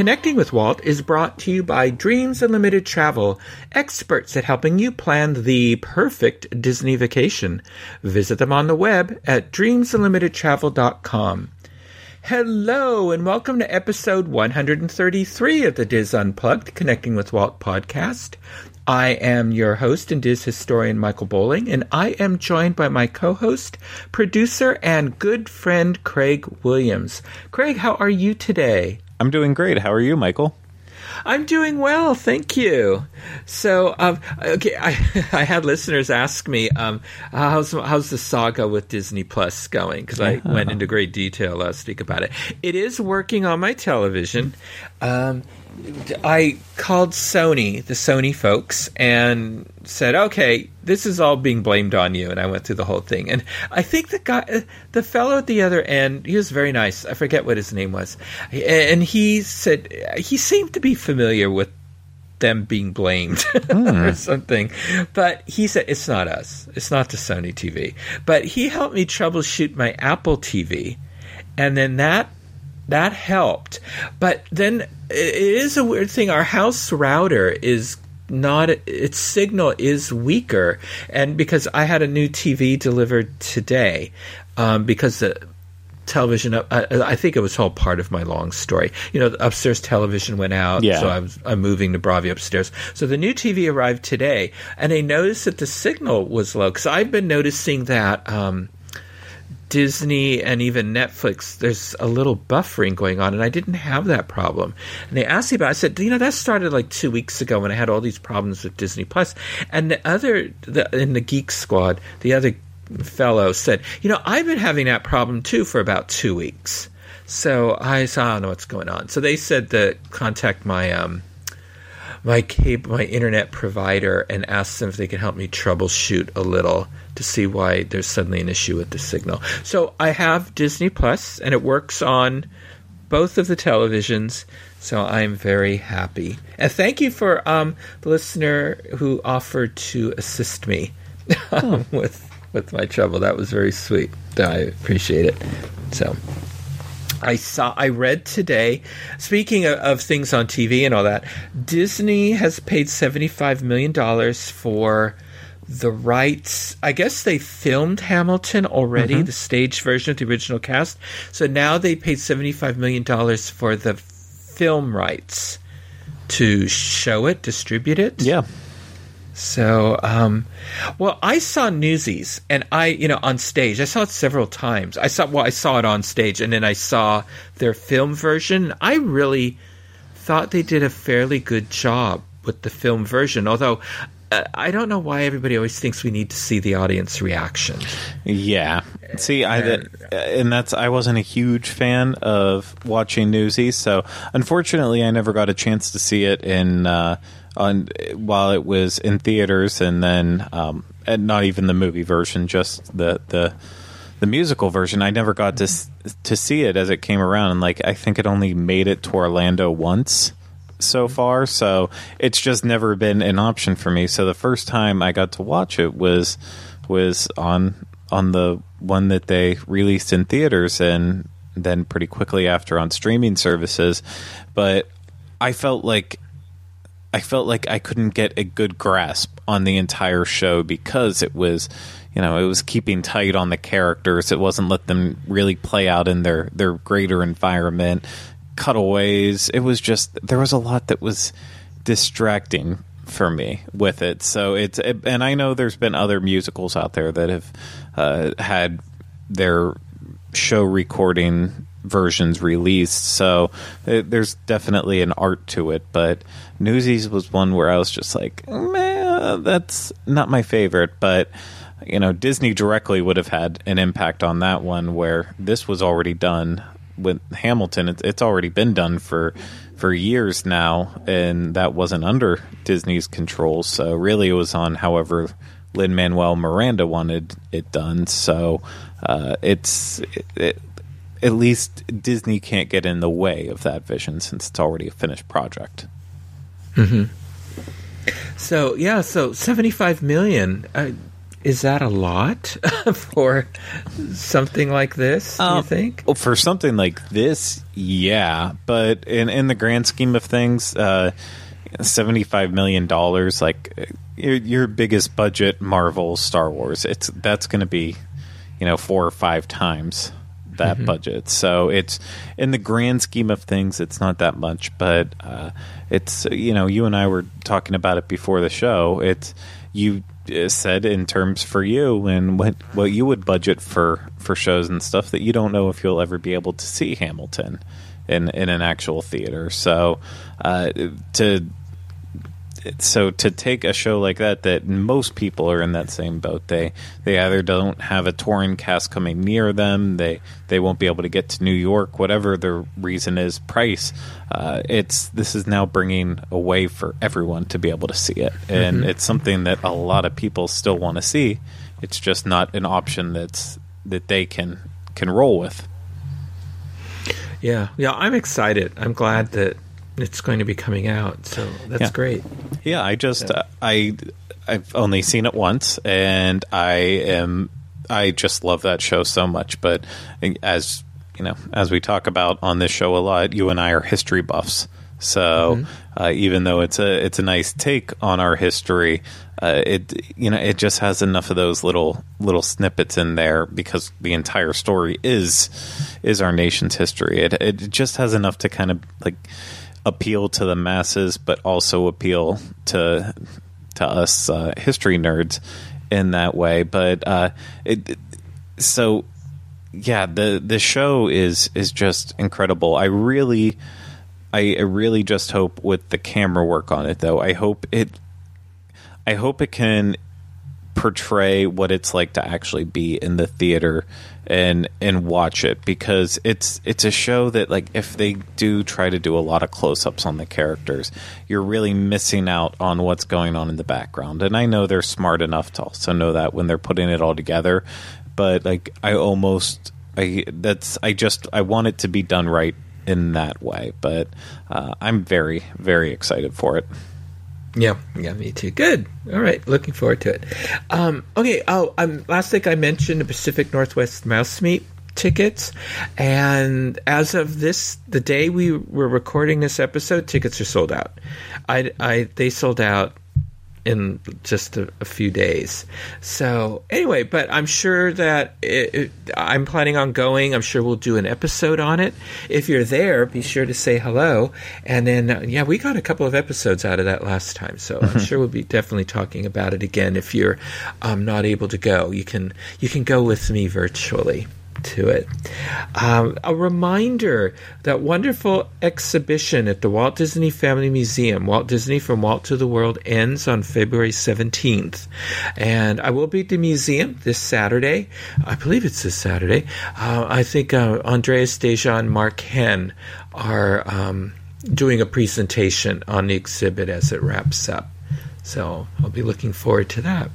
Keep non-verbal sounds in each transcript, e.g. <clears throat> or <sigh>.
Connecting with Walt is brought to you by Dreams Unlimited Travel, experts at helping you plan the perfect Disney vacation. Visit them on the web at dreamsunlimitedtravel.com. Hello, and welcome to episode 133 of the DIS Unplugged Connecting with Walt podcast. I am your host and DIS historian Michael Bowling, and I am joined by my co host, producer, and good friend Craig Williams. Craig, how are you today? I'm doing great. How are you, Michael? I'm doing well, thank you. So, um, okay, I, <laughs> I had listeners ask me, um, how's how's the saga with Disney Plus going? Because I uh-huh. went into great detail last week about it. It is working on my television. Um, I called Sony, the Sony folks, and said, "Okay, this is all being blamed on you." And I went through the whole thing. And I think the guy, uh, the fellow at the other end, he was very nice. I forget what his name was, and he said he seemed to be familiar with them being blamed mm. <laughs> or something. But he said it's not us. It's not the Sony TV. But he helped me troubleshoot my Apple TV, and then that that helped. But then it is a weird thing. Our house router is not its signal is weaker, and because I had a new TV delivered today, um, because the television I, I, think it was all part of my long story you know the upstairs television went out yeah. so I was, i'm moving to Bravia upstairs so the new tv arrived today and i noticed that the signal was low because i've been noticing that um, Disney and even Netflix, there's a little buffering going on, and I didn't have that problem. And they asked me about. It. I said, you know, that started like two weeks ago when I had all these problems with Disney Plus. And the other, the, in the Geek Squad, the other fellow said, you know, I've been having that problem too for about two weeks. So I said, I don't know what's going on. So they said to contact my um, my cable, my internet provider, and ask them if they can help me troubleshoot a little to see why there's suddenly an issue with the signal. So I have Disney Plus, and it works on both of the televisions. So I'm very happy. And thank you for um, the listener who offered to assist me hmm. <laughs> with with my trouble. That was very sweet. I appreciate it. So I saw, I read today. Speaking of, of, things on TV and all that, Disney has paid seventy-five million dollars for the rights. I guess they filmed Hamilton already, mm-hmm. the stage version of the original cast. So now they paid $75 million for the film rights to show it, distribute it. Yeah. So, um, well, I saw Newsies, and I, you know, on stage. I saw it several times. I saw, well, I saw it on stage, and then I saw their film version. I really thought they did a fairly good job with the film version. Although I don't know why everybody always thinks we need to see the audience reaction. Yeah. See, I and, that's I wasn't a huge fan of watching Newsies, so unfortunately, I never got a chance to see it in uh, on while it was in theaters, and then um, and not even the movie version, just the the the musical version. I never got to to see it as it came around, and like I think it only made it to Orlando once so mm-hmm. far, so it's just never been an option for me. So the first time I got to watch it was was on on the one that they released in theaters and then pretty quickly after on streaming services. But I felt like I felt like I couldn't get a good grasp on the entire show because it was you know, it was keeping tight on the characters. It wasn't let them really play out in their their greater environment cutaways. It was just there was a lot that was distracting for me with it. So it's it, and I know there's been other musicals out there that have uh, had their show recording versions released. So it, uh, there's definitely an art to it, but Newsies was one where I was just like, man, that's not my favorite, but you know, Disney directly would have had an impact on that one where this was already done with Hamilton, it, it's already been done for for years now, and that wasn't under Disney's control. So really, it was on however Lin Manuel Miranda wanted it done. So uh, it's it, it, at least Disney can't get in the way of that vision since it's already a finished project. Mm-hmm. So yeah, so seventy-five million. Uh, is that a lot <laughs> for something like this? Do you Um, think? Well, for something like this, yeah. But in in the grand scheme of things, uh, seventy five million dollars, like uh, your, your biggest budget Marvel Star Wars, it's that's going to be, you know, four or five times that budget. So it's in the grand scheme of things, it's not that much. But uh, it's you know, you and I were talking about it before the show. It's you said in terms for you and what what you would budget for for shows and stuff that you don't know if you'll ever be able to see Hamilton in in an actual theater. So uh, to so to take a show like that that most people are in that same boat. They they either don't have a touring cast coming near them they they won't be able to get to New York whatever the reason is price uh, it's this is now bringing a way for everyone to be able to see it. And it's something that a lot of people still want to see. It's just not an option that's that they can can roll with. Yeah, yeah. I'm excited. I'm glad that it's going to be coming out. So that's Yeah. great. Yeah, I just uh, I I've only seen it once, and I am I just love that show so much. But as you know, as we talk about on this show a lot, you and I are history buffs. So uh, even though it's a it's a nice take on our history, uh, it you know it just has enough of those little little snippets in there because the entire story is is our nation's history. It it just has enough to kind of like appeal to the masses, but also appeal to to us uh, history nerds in that way. But uh, it, so yeah, the the show is is just incredible. I really, I really just hope with the camera work on it though. I hope it, I hope it can portray what it's like to actually be in the theater and and watch it because it's it's a show that like if they do try to do a lot of close-ups on the characters you're really missing out on what's going on in the background. And I know they're smart enough to also know that when they're putting it all together but like I almost I that's I just I want it to be done right in that way. But uh, I'm very very excited for it Yeah, yeah, me too. Good. All right, looking forward to it. Um, okay. Oh, um, last week I mentioned the Pacific Northwest Mouse Meet tickets, and as of this, the day we were recording this episode, tickets are sold out. I, I, they sold out in just a, a few days. So anyway, but I'm sure that it, it, I'm planning on going. I'm sure we'll do an episode on it. If you're there, be sure to say hello. And then, uh, yeah, we got a couple of episodes out of that last time, so I'm sure we'll be definitely talking about it again. If you're um, not able to go, you can you can go with me virtually to it. Um, a reminder that wonderful exhibition at the Walt Disney Family Museum, Walt Disney from Walt to the World, ends on February 17th. And I will be at the museum this Saturday. I believe it's this Saturday. Uh, I think uh, Andreas Deja and Mark Henn are um, doing a presentation on the exhibit as it wraps up. So I'll be looking forward to that.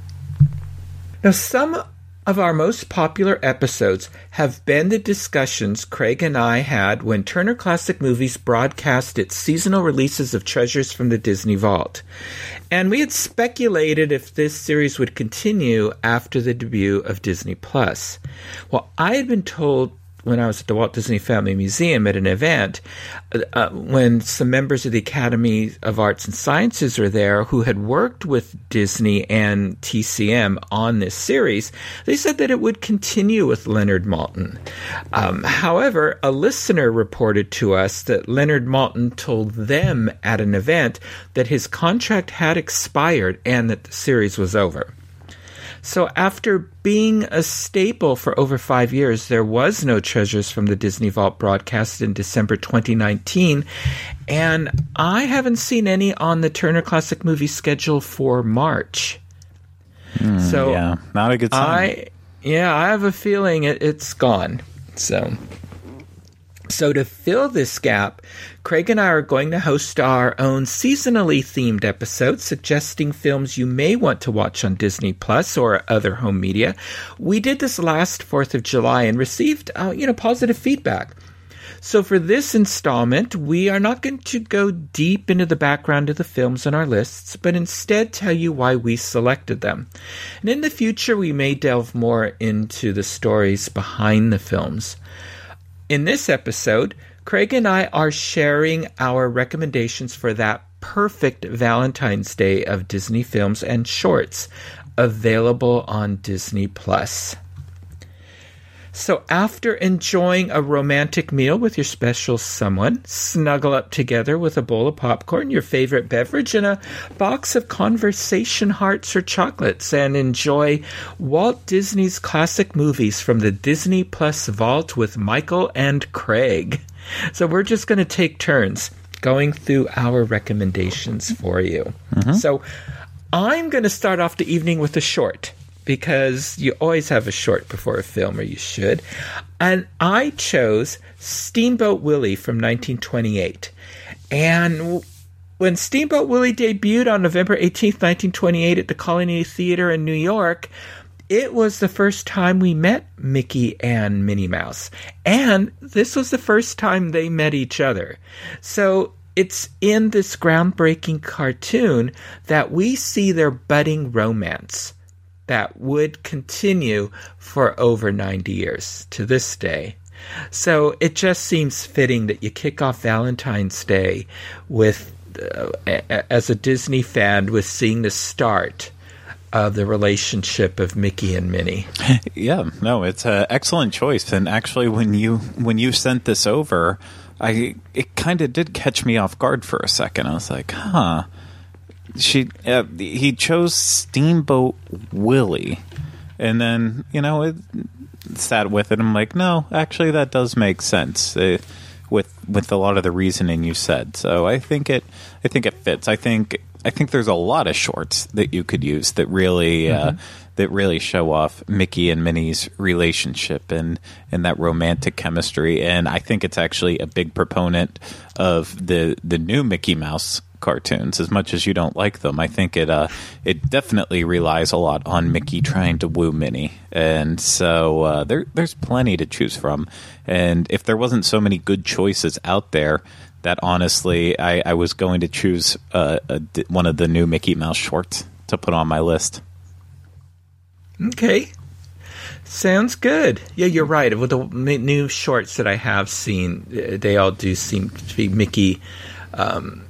Now, some of our most popular episodes have been the discussions Craig and I had when Turner Classic Movies broadcast its seasonal releases of Treasures from the Disney Vault. And we had speculated if this series would continue after the debut of Disney Plus. Well, I had been told when I was at the Walt Disney Family Museum at an event, uh, when some members of the Academy of Arts and Sciences were there who had worked with Disney and TCM on this series, they said that it would continue with Leonard Maltin. Um, however, a listener reported to us that Leonard Maltin told them at an event that his contract had expired and that the series was over. So, after being a staple for over five years, there was no Treasures from the Disney Vault broadcast in December 2019, and I haven't seen any on the Turner Classic Movie schedule for March. Hmm, so, yeah not a good sign I, yeah, I have a feeling it, it's gone. So, So, to fill this gap, Craig and I are going to host our own seasonally themed episode suggesting films you may want to watch on Disney Plus or other home media. We did this last 4th of July and received, uh, you know, positive feedback. So, for this installment, we are not going to go deep into the background of the films on our lists, but instead tell you why we selected them. And in the future, we may delve more into the stories behind the films. In this episode, Craig and I are sharing our recommendations for that perfect Valentine's Day of Disney films and shorts available on Disney Plus. So, after enjoying a romantic meal with your special someone, snuggle up together with a bowl of popcorn, your favorite beverage, and a box of conversation hearts or chocolates, and enjoy Walt Disney's classic movies from the Disney Plus vault with Michael and Craig. So, we're just going to take turns going through our recommendations for you. Mm-hmm. So, I'm going to start off the evening with a short because you always have a short before a film, or you should. And I chose Steamboat Willie from 1928. And when Steamboat Willie debuted on November 18th, 1928, at the Colony Theater in New York, it was the first time we met Mickey and Minnie Mouse. And this was the first time they met each other. So it's in this groundbreaking cartoon that we see their budding romance that would continue for over 90 years to this day. So it just seems fitting that you kick off Valentine's Day with, uh, as a Disney fan, with seeing the start of the relationship of Mickey and Minnie. <laughs> Yeah, no, it's an excellent choice. And actually, when you when you sent this over, I it kind of did catch me off guard for a second. I was like, huh she uh, he chose Steamboat Willie, and then you know it sat with it. I'm like, no, actually, that does make sense uh, with with a lot of the reasoning you said. So I think it I think it fits. I think I think there's a lot of shorts that you could use that really. Uh, mm-hmm. Uh, that really show off Mickey and Minnie's relationship and and that romantic chemistry. And I think it's actually a big proponent of the the new Mickey Mouse cartoons as much as you don't like them. I think it uh, it definitely relies a lot on Mickey trying to woo Minnie, and so uh, there there's plenty to choose from. And if there wasn't so many good choices out there, that honestly I, I was going to choose uh, a, one of the new Mickey Mouse shorts to put on my list. Okay. Sounds good. Yeah, you're right. With the new shorts that I have seen, they all do seem to be Mickey um,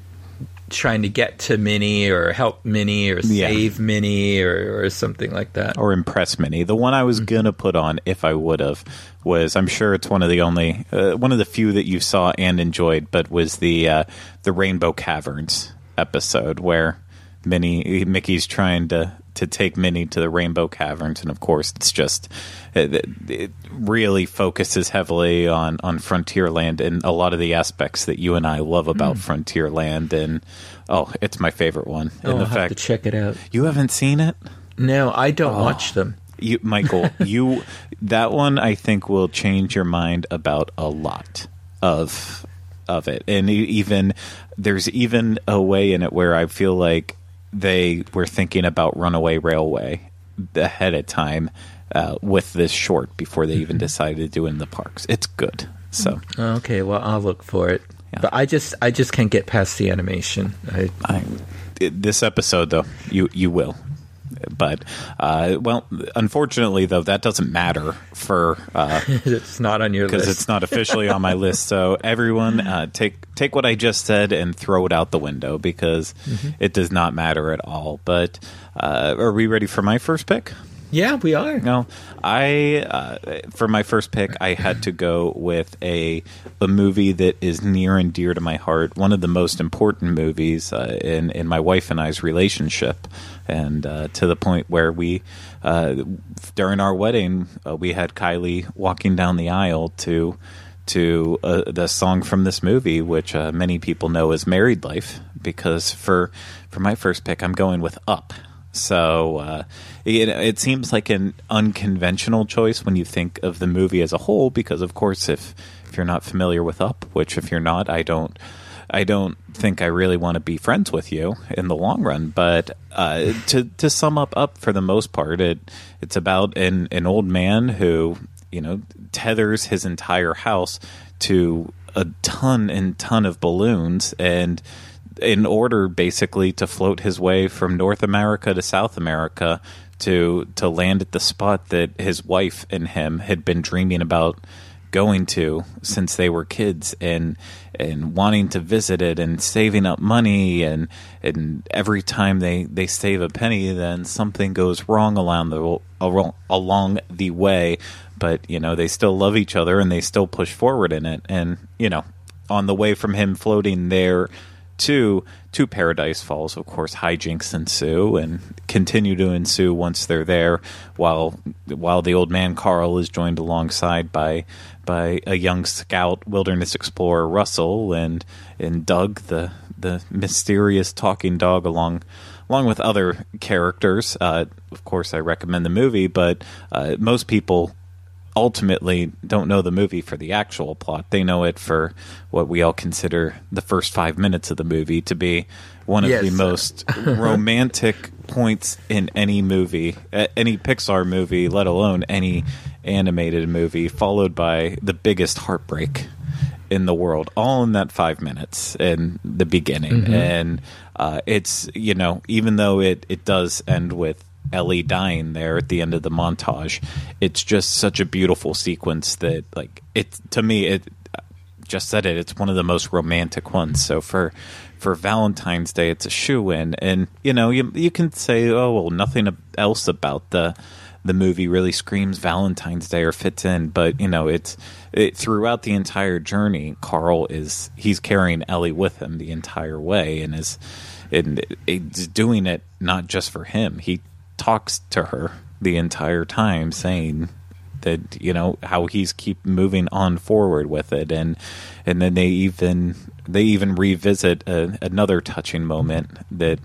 trying to get to Minnie or help Minnie or save yeah. Minnie or, or something like that. Or impress Minnie. The one I was mm-hmm. going to put on, if I would have, was I'm sure it's one of the only, uh, one of the few that you saw and enjoyed, but was the, uh, the Rainbow Caverns episode where Minnie, Mickey's trying to to take Minnie to the Rainbow Caverns, and of course, it's just it, it, really focuses heavily on on Frontierland and a lot of the aspects that you and I love about mm. Frontierland. And oh, it's my favorite one. Oh, and the I'll fact, have to check it out. You haven't seen it? No, I don't oh. watch them. You, Michael, <laughs> you that one I think will change your mind about a lot of of it, and even there's even a way in it where I feel like they were thinking about Runaway Railway ahead of time uh, with this short before they even <laughs> decided to do it in the parks. It's good. So okay, well I'll look for it. Yeah. But I just I just can't get past the animation. I, I, this episode though, you you will. But uh, well, unfortunately though, that doesn't matter for uh, <laughs> it's not on your because it's not <laughs> officially on my list. So everyone, uh, take take what I just said and throw it out the window because mm-hmm. it does not matter at all. But uh, are we ready for my first pick? Yeah, we are. No, I uh, for my first pick, I had to go with a a movie that is near and dear to my heart. One of the most important movies uh, in in my wife and I's relationship, and uh, to the point where we uh, during our wedding uh, we had Kylie walking down the aisle to to uh, the song from this movie, which many people know as "Married Life." Because for for my first pick, I'm going with "Up." So uh, it, it, seems like an unconventional choice when you think of the movie as a whole, because of course, if if you're not familiar with Up, which if you're not, I don't. I don't think I really want to be friends with you in the long run. But uh, to to sum up, up for the most part, it it's about an an old man who you know tethers his entire house to a ton and ton of balloons and in order basically to float his way from North America to South America to to land at the spot that his wife and him had been dreaming about going to since they were kids and and wanting to visit it and saving up money and and every time they they save a penny then something goes wrong along the along the way. But you know they still love each other and they still push forward in it. And you know on the way from him floating there to to Paradise Falls, of course, hijinks ensue and continue to ensue once they're there. While while the old man Carl is joined alongside by by a young scout wilderness explorer Russell and and Doug, the the mysterious talking dog, along along with other characters. Uh, of course, I recommend the movie, but uh, most people ultimately don't know the movie for the actual plot. They know it for what we all consider the first five minutes of the movie to be one of yes. the most <laughs> romantic points in any movie, any Pixar movie, let alone any animated movie, followed by the biggest heartbreak in the world, all in that five minutes in the beginning. Mm-hmm. And uh, it's, you know, even though it, it does end with Ellie dying there at the end of the montage. It's just such a beautiful sequence that, like, it to me, it just said it. It's one of the most romantic ones. So for for Valentine's Day, it's a shoe in, and you know, you you can say, oh well, nothing else about the the movie really screams Valentine's Day or fits in, but you know, it's it, throughout the entire journey. Carl is he's carrying Ellie with him the entire way, and is and it's doing it not just for him. He talks to her the entire time, saying that you know how he's keep moving on forward with it, and and then they even they even revisit a, another touching moment that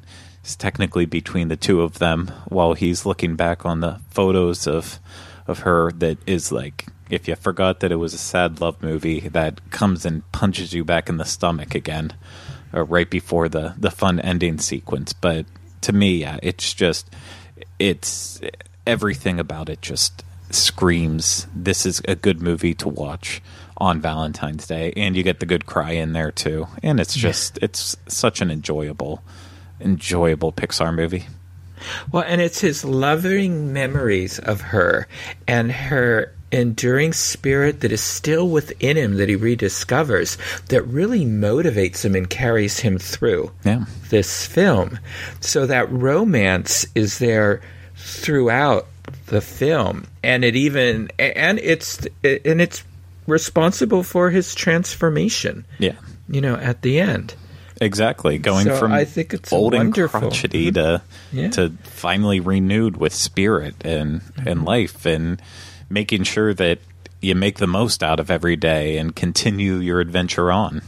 is technically between the two of them while he's looking back on the photos of of her that is like if you forgot that it was a sad love movie that comes and punches you back in the stomach again or right before the the fun ending sequence. But to me yeah it's just it's everything about it just screams this is a good movie to watch on Valentine's Day. And you get the good cry in there too. And it's just it's such an enjoyable enjoyable Pixar movie. Well, and it's his loving memories of her and her enduring spirit that is still within him that he rediscovers that really motivates him and carries him through yeah. this film. So that romance is there throughout the film and it even and it's and it's responsible for his transformation. Yeah. You know, at the end. Exactly, going so from I think it's old wonderful. and crotchety to yeah. to finally renewed with spirit and mm-hmm. and life and making sure that you make the most out of every day and continue your adventure on.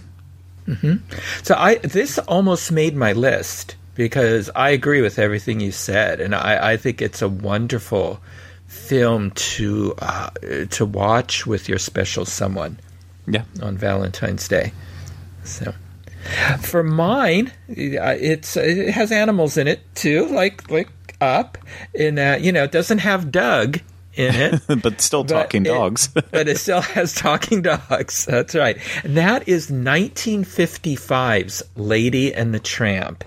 Mm-hmm. So I this almost made my list because I agree with everything you said, and I, I think it's a wonderful film to uh, to watch with your special someone. Yeah, on Valentine's Day. So. For mine, it's it has animals in it too, like like Up, and uh, you know, it doesn't have Doug in it, <laughs> but still talking but dogs. It, <laughs> but it still has talking dogs. That's right. And that is 1955's Lady and the Tramp.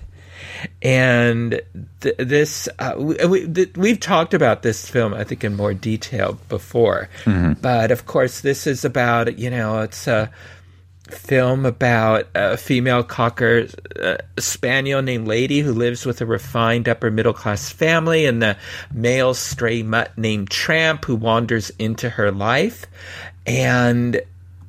And th- this, uh, we, th- we've talked about this film, I think, in more detail before. Mm-hmm. But of course, this is about, you know, it's a film about a female cocker spaniel named Lady who lives with a refined upper middle class family and the male stray mutt named Tramp who wanders into her life. And,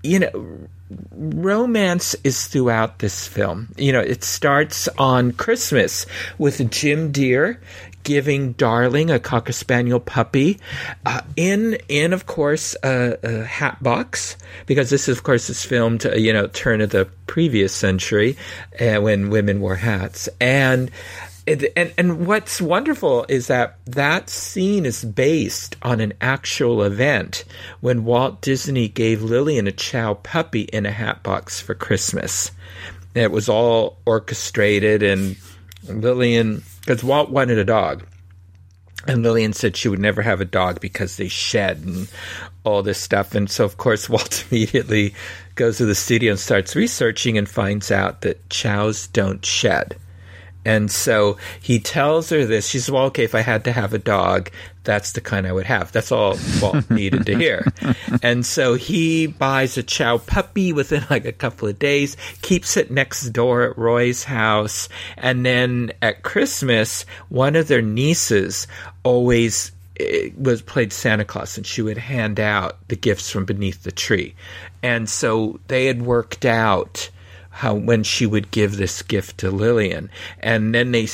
you know, romance is throughout this film. You know, it starts on Christmas with Jim Dear giving Darling a cocker spaniel puppy uh, in in of course a, a, hat box because this of course is filmed uh, you know turn of the previous century uh, when women wore hats and and and what's wonderful is that that scene is based on an actual event when Walt Disney gave Lillian a Chow puppy in a hat box for Christmas. It was all orchestrated, and Lillian, because Walt wanted a dog, and Lillian said she would never have a dog because they shed and all this stuff. And so, of course, <laughs> Walt immediately goes to the studio and starts researching and finds out that chows don't shed. And so he tells her this. She says, Well, okay, if I had to have a dog, that's the kind I would have. That's all Walt <laughs> needed to hear. And so he buys a chow puppy within like a couple of days, keeps it next door at Roy's house. And then at Christmas, one of their nieces always eh, was played Santa Claus and she would hand out the gifts from beneath the tree. And so they had worked out how when she would give this gift to Lillian, and then they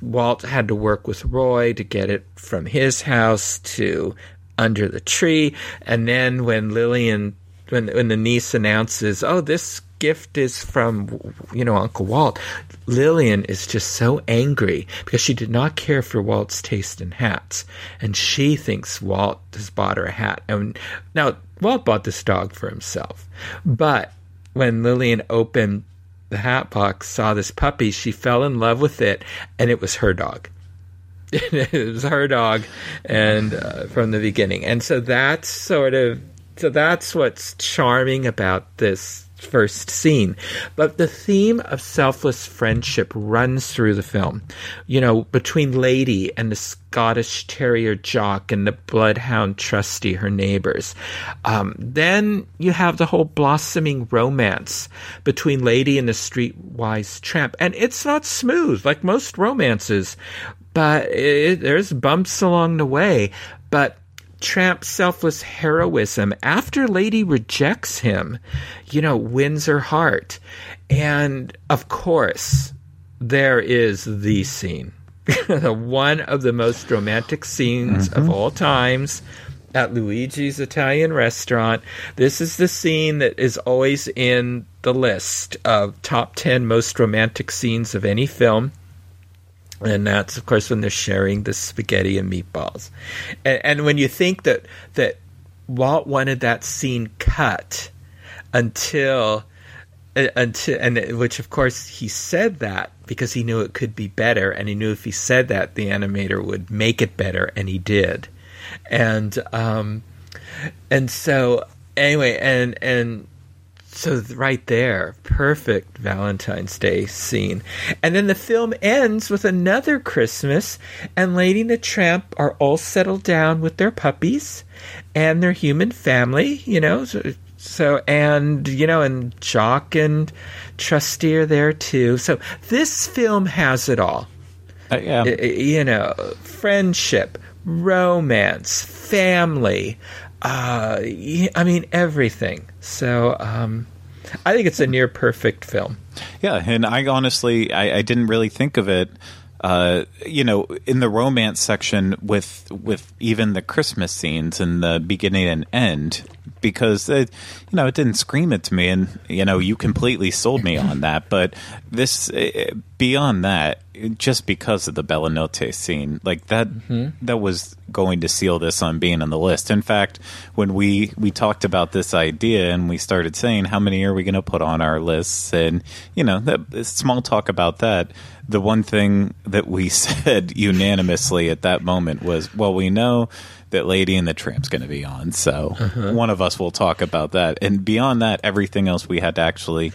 Walt had to work with Roy to get it from his house to under the tree, and then when Lillian when when the niece announces, "Oh, this gift is from you know Uncle Walt," Lillian is just so angry because she did not care for Walt's taste in hats, and she thinks Walt has bought her a hat. And now Walt bought this dog for himself, but when Lillian opened the hat box, saw this puppy, she fell in love with it, and it was her dog. <laughs> it was her dog, and uh, from the beginning, and so that's sort of so that's what's charming about this first scene. But the theme of selfless friendship runs through the film. You know, between Lady and the Scottish Terrier Jock and the Bloodhound Trusty, her neighbors. Um, then you have the whole blossoming romance between Lady and the streetwise tramp. And it's not smooth like most romances, but it, there's bumps along the way. But Tramp's selfless heroism after Lady rejects him, you know, wins her heart. And of course, there is the scene. <laughs> One of the most romantic scenes mm-hmm. of all times at Luigi's Italian restaurant. This is the scene that is always in the list of top 10 most romantic scenes of any film and that's of course when they're sharing the spaghetti and meatballs. And, and, when you think that that walt wanted that scene cut until uh, until and which of course he said that because he knew it could be better and he knew if he said that the animator would make it better and he did. And um and so anyway and and so right there, perfect Valentine's Day scene. And then the film ends with another Christmas, and Lady and the Tramp are all settled down with their puppies and their human family, you know. So, so and you know, and Jock and Trusty are there too. So this film has it all. Uh, yeah. You know, friendship, romance, family. Uh, I mean everything. So um, I think it's a near perfect film. Yeah, and I honestly I, I didn't really think of it. Uh, you know, in the romance section with with even the Christmas scenes in the beginning and end, because it, you know it didn't scream it to me, and you know you completely sold me on that. But this eh, beyond that, just because of the Bella Notte scene, like that, mm-hmm. that was going to seal this on being on the list. In fact, when we we talked about this idea and we started saying how many are we going to put on our lists, and you know, that small talk about that. The one thing that we <laughs> said unanimously at that moment was, well, we know that Lady and the Tramp's going to be on, so uh-huh. one of us will talk about that. And beyond that, everything else we had to actually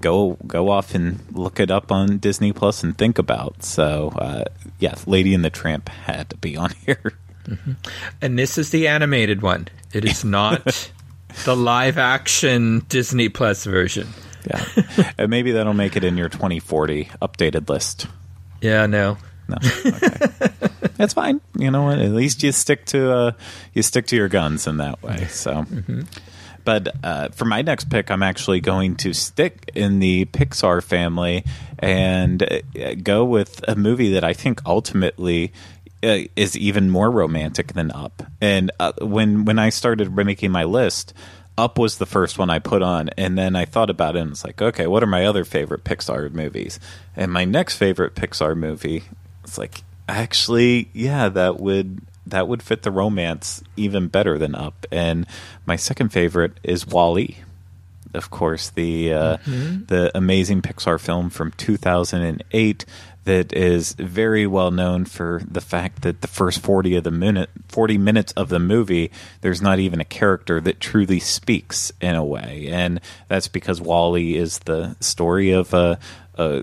go go off and look it up on Disney Plus and think about. So, uh, yes, Lady and the Tramp had to be on <laughs> here. Mm-hmm. And this is the animated one. It is <laughs> not the live action Disney Plus version. Yeah, and maybe that'll make it in your 2040 updated list. Yeah, no. No, okay. that's fine. You know what? At least you stick to uh, you stick to your guns in that way. So, mm-hmm. But uh, for my next pick, I'm actually going to stick in the Pixar family and uh, go with a movie that I think ultimately uh, is even more romantic than Up. And uh, when when I started making my list, Up was the first one I put on, and then I thought about it and it's like, okay, what are my other favorite Pixar movies? And my next favorite Pixar movie, it's like, actually, yeah, that would that would fit the romance even better than Up. And my second favorite is Wall-E. Of course, the uh, mm-hmm. the amazing Pixar film from 2008 that is very well known for the fact that the first 40 of the minute 40 minutes of the movie there's not even a character that truly speaks in a way and that's because Wall-E is the story of a, a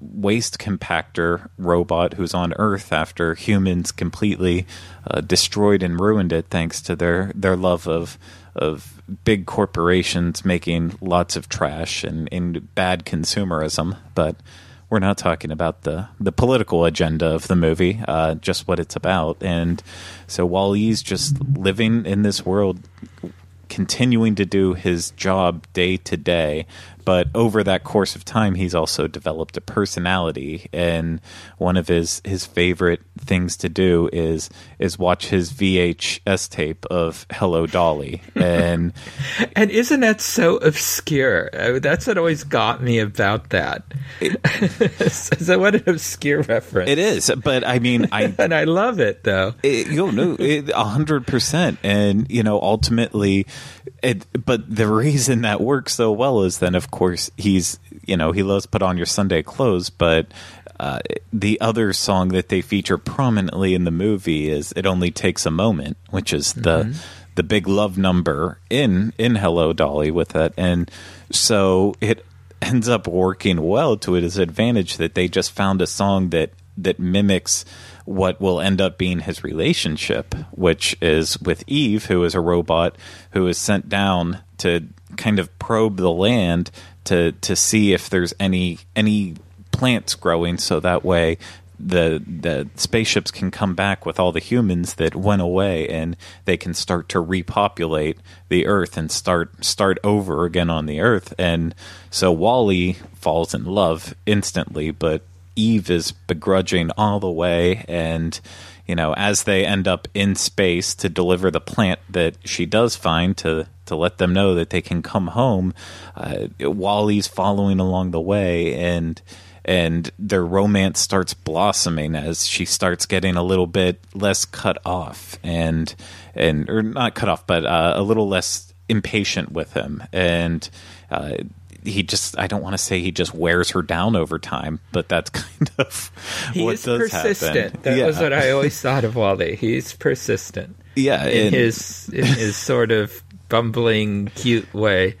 waste compactor robot who's on Earth after humans completely uh, destroyed and ruined it thanks to their their love of of big corporations making lots of trash and, and bad consumerism but we're not talking about the the political agenda of the movie, uh, just what it's about. And so while he's just living in this world, continuing to do his job day to day, but over that course of time, he's also developed a personality. And one of his his favorite things to do is is watch his VHS tape of Hello Dolly. <laughs> And and isn't that so obscure? That's what always got me about that. <laughs> so what an obscure reference. It is, but I mean, I <laughs> and I love it though. It, you know, a hundred percent. And you know, ultimately, it. But the reason that works so well is then, of course, he's you know he loves put on your Sunday clothes, but uh, the other song that they feature prominently in the movie is "It Only Takes a Moment," which is the mm-hmm. the big love number in in Hello Dolly with it, and so it ends up working well to its advantage that they just found a song that that mimics what will end up being his relationship, which is with Eve, who is a robot who is sent down to kind of probe the land to to see if there's any any plants growing, so that way the the spaceships can come back with all the humans that went away and they can start to repopulate the earth and start start over again on the earth. And so Wall-E falls in love instantly but Eve is begrudging all the way and you know as they end up in space to deliver the plant that she does find to to let them know that they can come home uh, Wall-E's following along the way and and their romance starts blossoming as she starts getting a little bit less cut off and and or not cut off but uh, a little less impatient with him. And uh, he just I don't want to say he just wears her down over time, but that's <laughs> kind of he what is does persistent. happen. That yeah. was what I always thought of Wall-E. He's persistent. <laughs> Yeah, in and, his in <laughs> his sort of bumbling, cute way.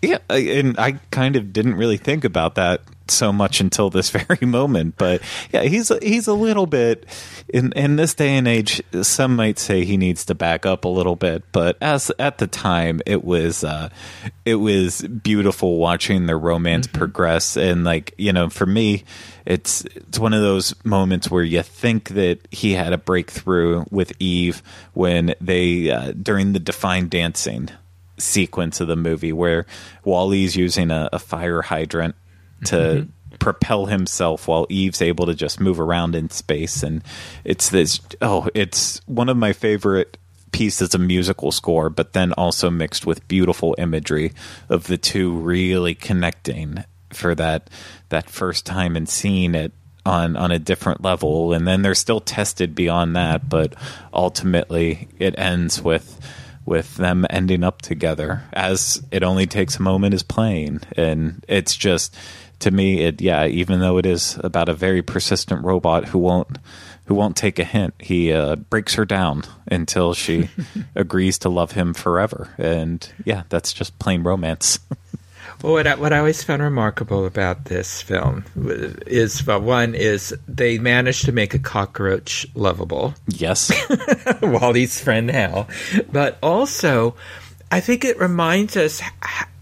Yeah, and I kind of didn't really think about that so much until this <laughs> very moment. But yeah, he's he's a little bit in in this day and age. Some might say he needs to back up a little bit, but as at the time, it was uh, it was beautiful watching their romance mm-hmm. progress. And like you know, for me, it's it's one of those moments where you think that he had a breakthrough with Eve when they uh, during the defined dancing sequence of the movie where Wall-E's using a, a fire hydrant to mm-hmm. propel himself while Eve's able to just move around in space. And it's this, oh, it's one of my favorite pieces of musical score, but then also mixed with beautiful imagery of the two really connecting for that that first time and seeing it on on a different level and then they're still tested beyond that but ultimately it ends with with them ending up together as it only takes a moment is playing and it's just to me, it yeah, even though it is about a very persistent robot who won't who won't take a hint, he uh, breaks her down until she <laughs> agrees to love him forever. And yeah, that's just plain romance. Well, what I, what I always found remarkable about this film is, well, one is they managed to make a cockroach lovable. Yes, <laughs> Wall-E's friend Hal, but also, I think it reminds us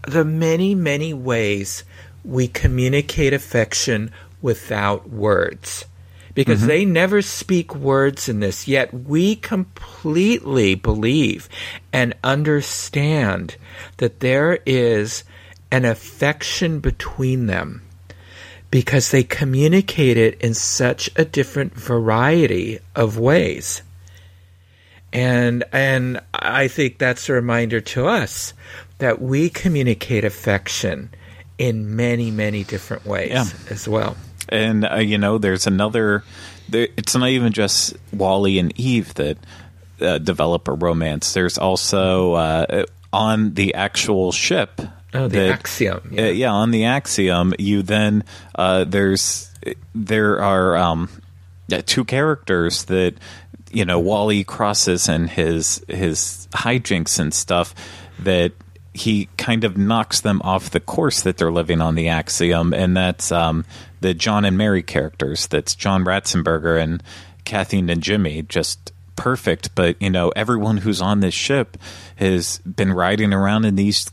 the many many ways we communicate affection without words. Because mm-hmm. they never speak words in this, yet we completely believe and understand that there is an affection between them because they communicate it in such a different variety of ways. and and I think that's a reminder to us that we communicate affection in many many different ways Yeah. as well. and uh, you know there's another there, it's not even just Wall-E and eve that uh, develop a romance there's also uh, on the actual ship Oh, the that- axiom. yeah. yeah on the axiom you then uh, there's there are um, two characters that you know Wall-E crosses and his his hijinks and stuff that he kind of knocks them off the course that they're living on the axiom and that's um, the john and mary characters. That's john ratzenberger and Kathy Najimy just perfect. But you know everyone who's on this ship has been riding around in these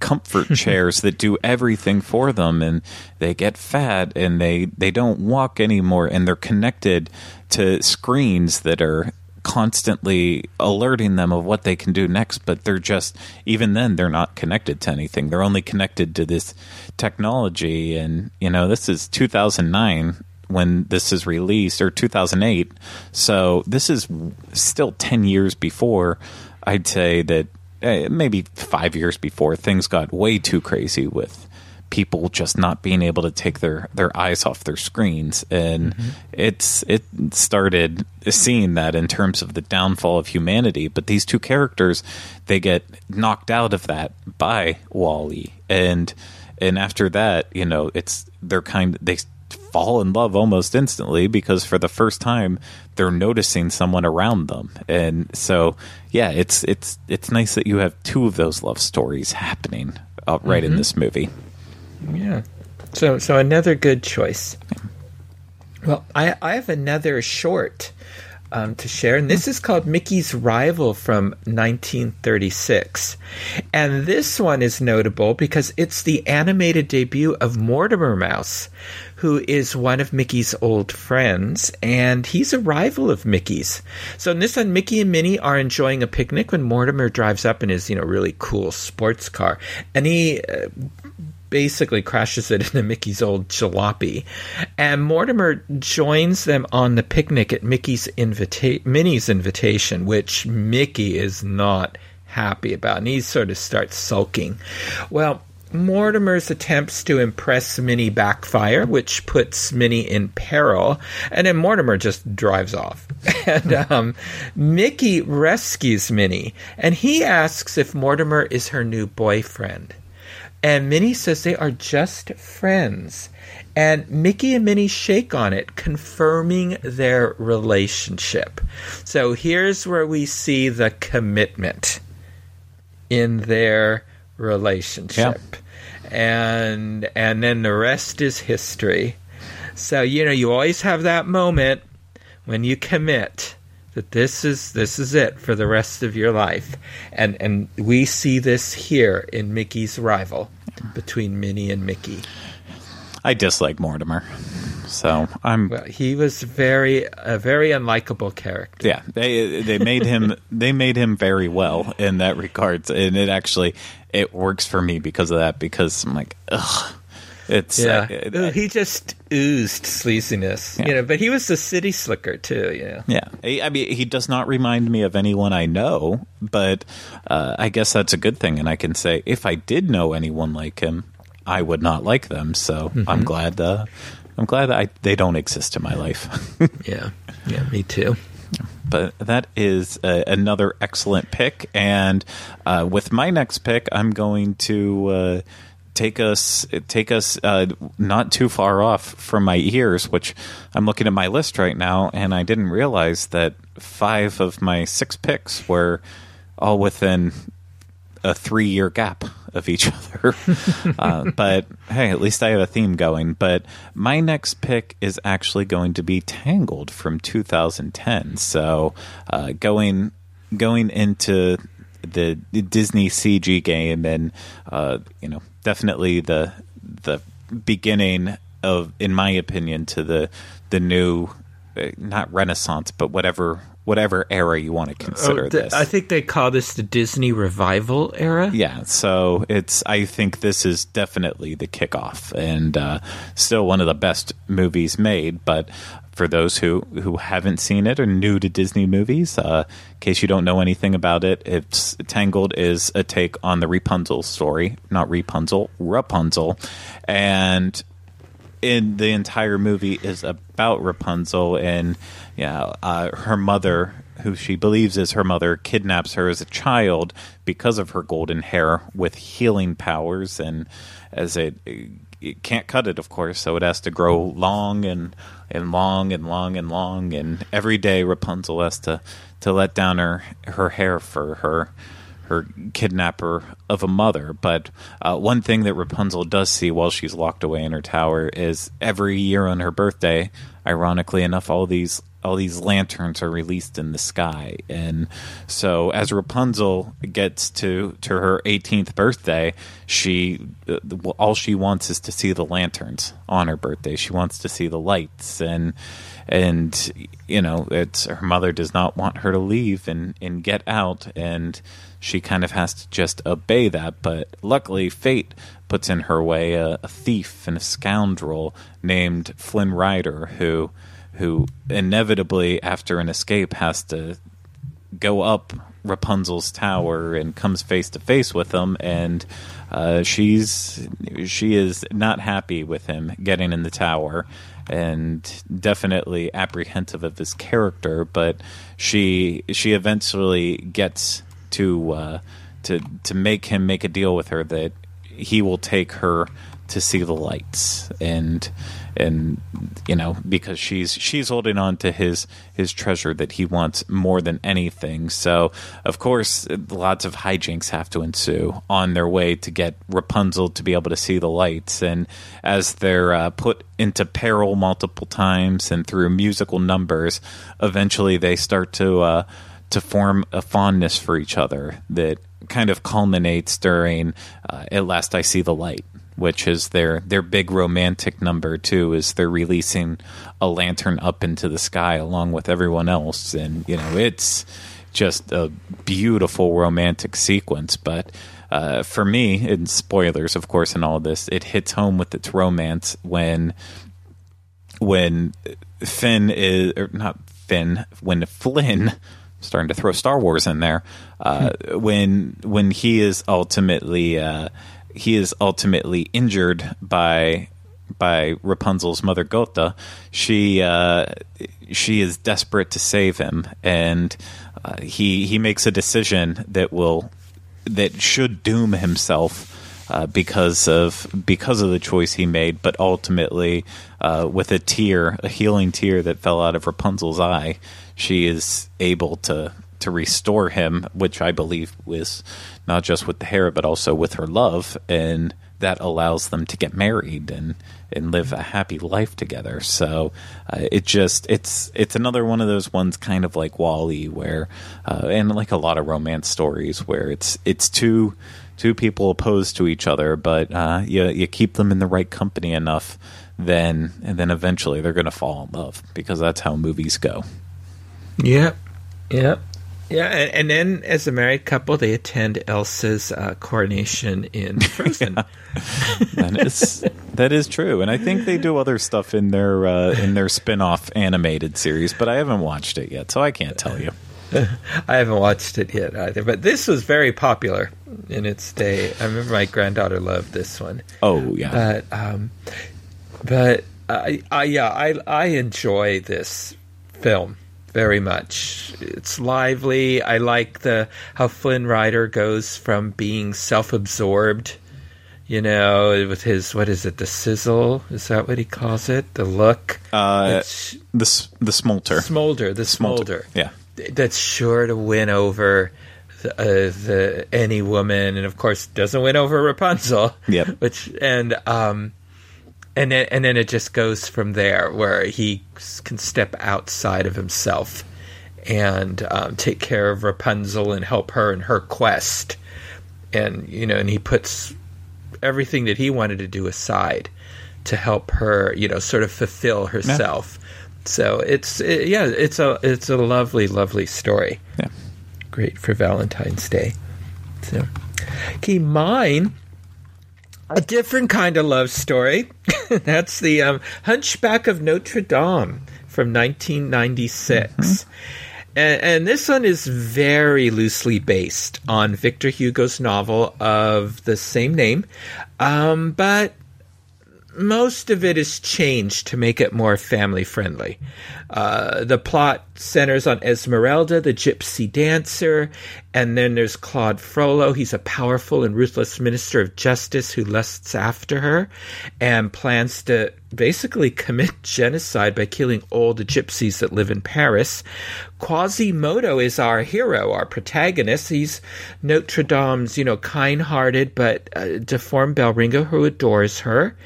comfort <laughs> chairs that do everything for them and they get fat and they they don't walk anymore and they're connected to screens that are constantly alerting them of what they can do next but they're just even then they're not connected to anything. They're only connected to this technology. And you know this is 2009 when this is released or 2008 so this is still 10 years before i'd say that eh, maybe five years before things got way too crazy with people just not being able to take their, their eyes off their screens. And it's it started seeing that in terms of the downfall of humanity. But these two characters they get knocked out of that by Wall-E and and after that you know it's they're kind they fall in love almost instantly because for the first time they're noticing someone around them. And so yeah it's it's it's nice that you have two of those love stories happening uh, right in this movie Yeah. So so another good choice. Well, I I have another short um, to share, and this is called Mickey's Rival from 1936. And this one is notable because it's the animated debut of Mortimer Mouse, who is one of Mickey's old friends, and he's a rival of Mickey's. So in this one, Mickey and Minnie are enjoying a picnic when Mortimer drives up in his, you know, really cool sports car, and he uh, basically crashes it into Mickey's old jalopy. And Mortimer joins them on the picnic at Mickey's invita- Minnie's invitation, which Mickey is not happy about. And he sort of starts sulking. Well, Mortimer's attempts to impress Minnie backfire, which puts Minnie in peril, and then Mortimer just drives off. <laughs> and um, Mickey rescues Minnie, and he asks if Mortimer is her new boyfriend. And Minnie says they are just friends. And Mickey and Minnie shake on it, confirming their relationship. So here's where we see the commitment in their relationship. And and then the rest is history. So you know, you always have that moment when you commit that this is this is it for the rest of your life. And and we see this here in Mickey's rival between Minnie and Mickey. I dislike Mortimer so I'm Well, he was very a very unlikable character. yeah they they made him <laughs> they made him very well in that regards and it actually it works for me because of that because I'm like ugh it's Yeah, uh, Ooh, he just oozed sleaziness, Yeah. you know. But he was the city slicker too, you know. Yeah, I I mean, he does not remind me of anyone I know, but uh, I guess that's a good thing. And I can say, if I did know anyone like him, I would not like them. So I'm glad. Uh, I'm glad that I, they don't exist in my life. <laughs> Yeah, yeah, me too. but that is uh, another excellent pick. And uh, with my next pick, I'm going to uh, take us take us uh, not too far off from my ears, which I'm looking at my list right now, and I didn't realize that five of my six picks were all within a three year gap of each <laughs> other. uh, but hey, at least I have a theme going. But my next pick is actually going to be Tangled from 2010. So uh, going going into the Disney CG game, and uh, you know, definitely the the beginning of, in my opinion, to the the new. uh, Not Renaissance, but whatever whatever era you want to consider Oh, the- this. I think they call this the Disney revival era. Yeah, so it's. I think this is definitely the kickoff, and uh, still one of the best movies made. But for those who, who haven't seen it or new to Disney movies, uh, in case you don't know anything about it, it's Tangled is a take on the Rapunzel story, not Rapunzel, Rapunzel, and in the entire movie is about Rapunzel and yeah, uh, her mother, who she believes is her mother, kidnaps her as a child because of her golden hair with healing powers, and as it, it can't cut it, of course, so it has to grow long and and long and long and long, and every day Rapunzel has to to let down her her hair for her her kidnapper of a mother. But uh, one thing that Rapunzel does see while she's locked away in her tower is every year on her birthday, ironically enough, all these all these lanterns are released in the sky, and so as Rapunzel gets to to her 18th birthday, she uh, all she wants is to see the lanterns on her birthday. She wants to see the lights. And and you know it's her mother does not want her to leave and and get out. And she kind of has to just obey that. But luckily fate puts in her way a, a thief and a scoundrel named Flynn Rider who who inevitably, after an escape, has to go up Rapunzel's tower and comes face to face with him, and uh, she's she is not happy with him getting in the tower, and definitely apprehensive of his character. But she she eventually gets to uh, to to make him make a deal with her that he will take her to see the lights and and you know because she's she's holding on to his his treasure that he wants more than anything. So of course lots of hijinks have to ensue on their way to get Rapunzel to be able to see the lights. And as they're uh, put into peril multiple times and through musical numbers eventually they start to uh, to form a fondness for each other that kind of culminates during uh, at last I see the light which is their their big romantic number too is they're releasing a lantern up into the sky along with everyone else. And you know it's just a beautiful romantic sequence. But uh, for me and spoilers of course in all this it hits home with its romance when when Finn is or not Finn when Flynn starting to throw Star Wars in there uh, when when he is ultimately uh, he is ultimately injured by by Rapunzel's mother Gothel. She uh, she is desperate to save him, and uh, he he makes a decision that will that should doom himself. Uh, because of because of the choice he made, but ultimately, uh, with a tear, a healing tear that fell out of Rapunzel's eye, she is able to to restore him, which I believe was not just with the hair, but also with her love, and that allows them to get married and and live a happy life together. So uh, it just it's it's another one of those ones, kind of like WALL-E, where uh, and like a lot of romance stories where it's it's two two people opposed to each other, but uh, you you keep them in the right company enough, then and then eventually they're going to fall in love because that's how movies go. Yep, yep. Yeah, and, and, then as a married couple, they attend Elsa's uh, coronation in <laughs> Frozen. that is that is true, and I think they do other stuff in their uh, in their spin-off animated series, but I haven't watched it yet, so I can't tell you. <laughs> I haven't watched it yet either, but this was very popular in its day. I remember my granddaughter loved this one. Oh yeah, but um, but I, I yeah I I enjoy this film very much. It's lively. I like the how Flynn Rider goes from being self-absorbed, you know, with his what is it, the sizzle? Is that what he calls it? The look. Uh, the the smolder. Smolder. The smolder. smolder. Yeah. That's sure to win over. The, uh, the any woman, and of course doesn't win over Rapunzel. Yep. <laughs> Which and um, and then, and then it just goes from there where he can step outside of himself and um, take care of Rapunzel and help her in her quest. And you know, and he puts everything that he wanted to do aside to help her, you know, sort of fulfill herself. Yeah. So it's it, yeah, it's a it's a lovely, lovely story. Yeah, great for Valentine's Day. So, okay, mine a different kind of love story. <laughs> That's the um, Hunchback of Notre Dame from 1996. Mm-hmm. And, and, this one is very loosely based on Victor Hugo's novel of the same name, um, but most of it is changed to make it more family friendly. Uh, the plot centers on Esmeralda, the gypsy dancer, and then there's Claude Frollo. He's a powerful and ruthless minister of justice who lusts after her and plans to basically commit <laughs> genocide by killing all the gypsies that live in Paris. Quasimodo is our hero, our protagonist. He's Notre Dame's, you know, kind-hearted but uh, deformed bell ringer who adores her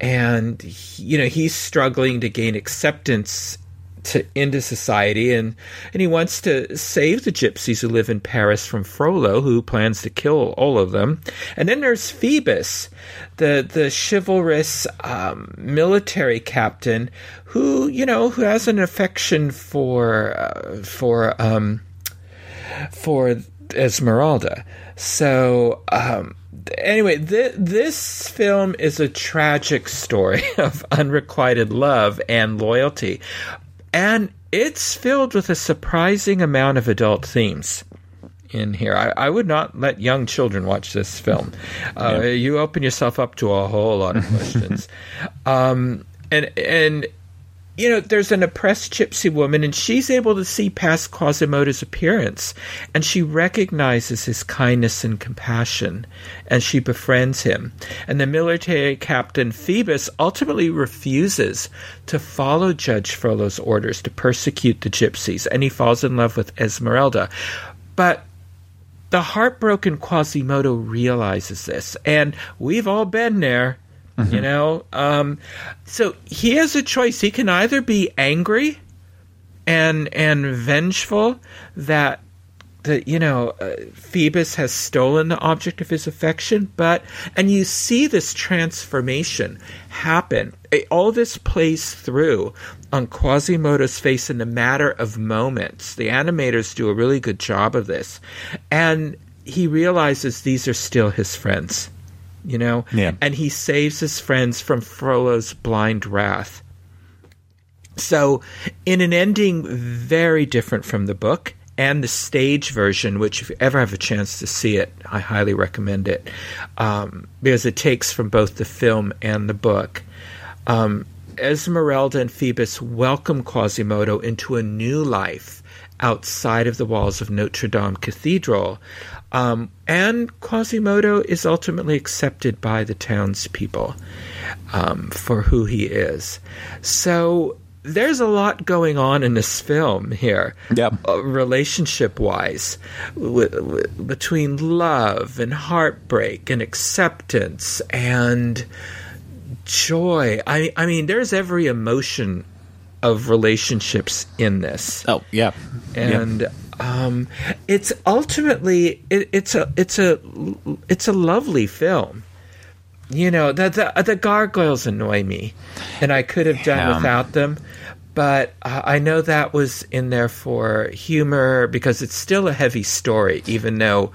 and you know he's struggling to gain acceptance to, into society and and he wants to save the gypsies who live in Paris from Frollo who plans to kill all of them and then there's Phoebus the the chivalrous um, military captain who you know who has an affection for uh, for um, for Esmeralda so um, anyway, th- this film is a tragic story <laughs> of unrequited love and loyalty. And it's filled with a surprising amount of adult themes in here. I, I would not let young children watch this film. Uh, yeah. You open yourself up to a whole lot of <laughs> questions. um, and and you know, there's an oppressed gypsy woman, and she's able to see past Quasimodo's appearance, and she recognizes his kindness and compassion, and she befriends him. And the military captain Phoebus ultimately refuses to follow Judge Frollo's orders to persecute the gypsies, and he falls in love with Esmeralda. But the heartbroken Quasimodo realizes this, and we've all been there Mm-hmm. You know, um, so he has a choice. He can either be angry and and vengeful that that you know uh, Phoebus has stolen the object of his affection, but and you see this transformation happen. All this plays through on Quasimodo's face in a matter of moments. The animators do a really good job of this, and he realizes these are still his friends you know? Yeah. And he saves his friends from Frollo's blind wrath. So, in an ending very different from the book and the stage version, which if you ever have a chance to see it, I highly recommend it um, because it takes from both the film and the book. Um, Esmeralda and Phoebus welcome Quasimodo into a new life outside of the walls of Notre Dame Cathedral, um, and Quasimodo is ultimately accepted by the townspeople um, for who he is. So there's a lot going on in this film here, yep. uh, relationship wise, w- w- between love and heartbreak and acceptance and joy. I, I mean, there's every emotion of relationships in this. Oh, yeah. And. Yep um, it's ultimately it, it's a it's a it's a lovely film. You know the, the the gargoyles annoy me, and I could have done yeah. without them. But uh, I know that was in there for humor because it's still a heavy story, even though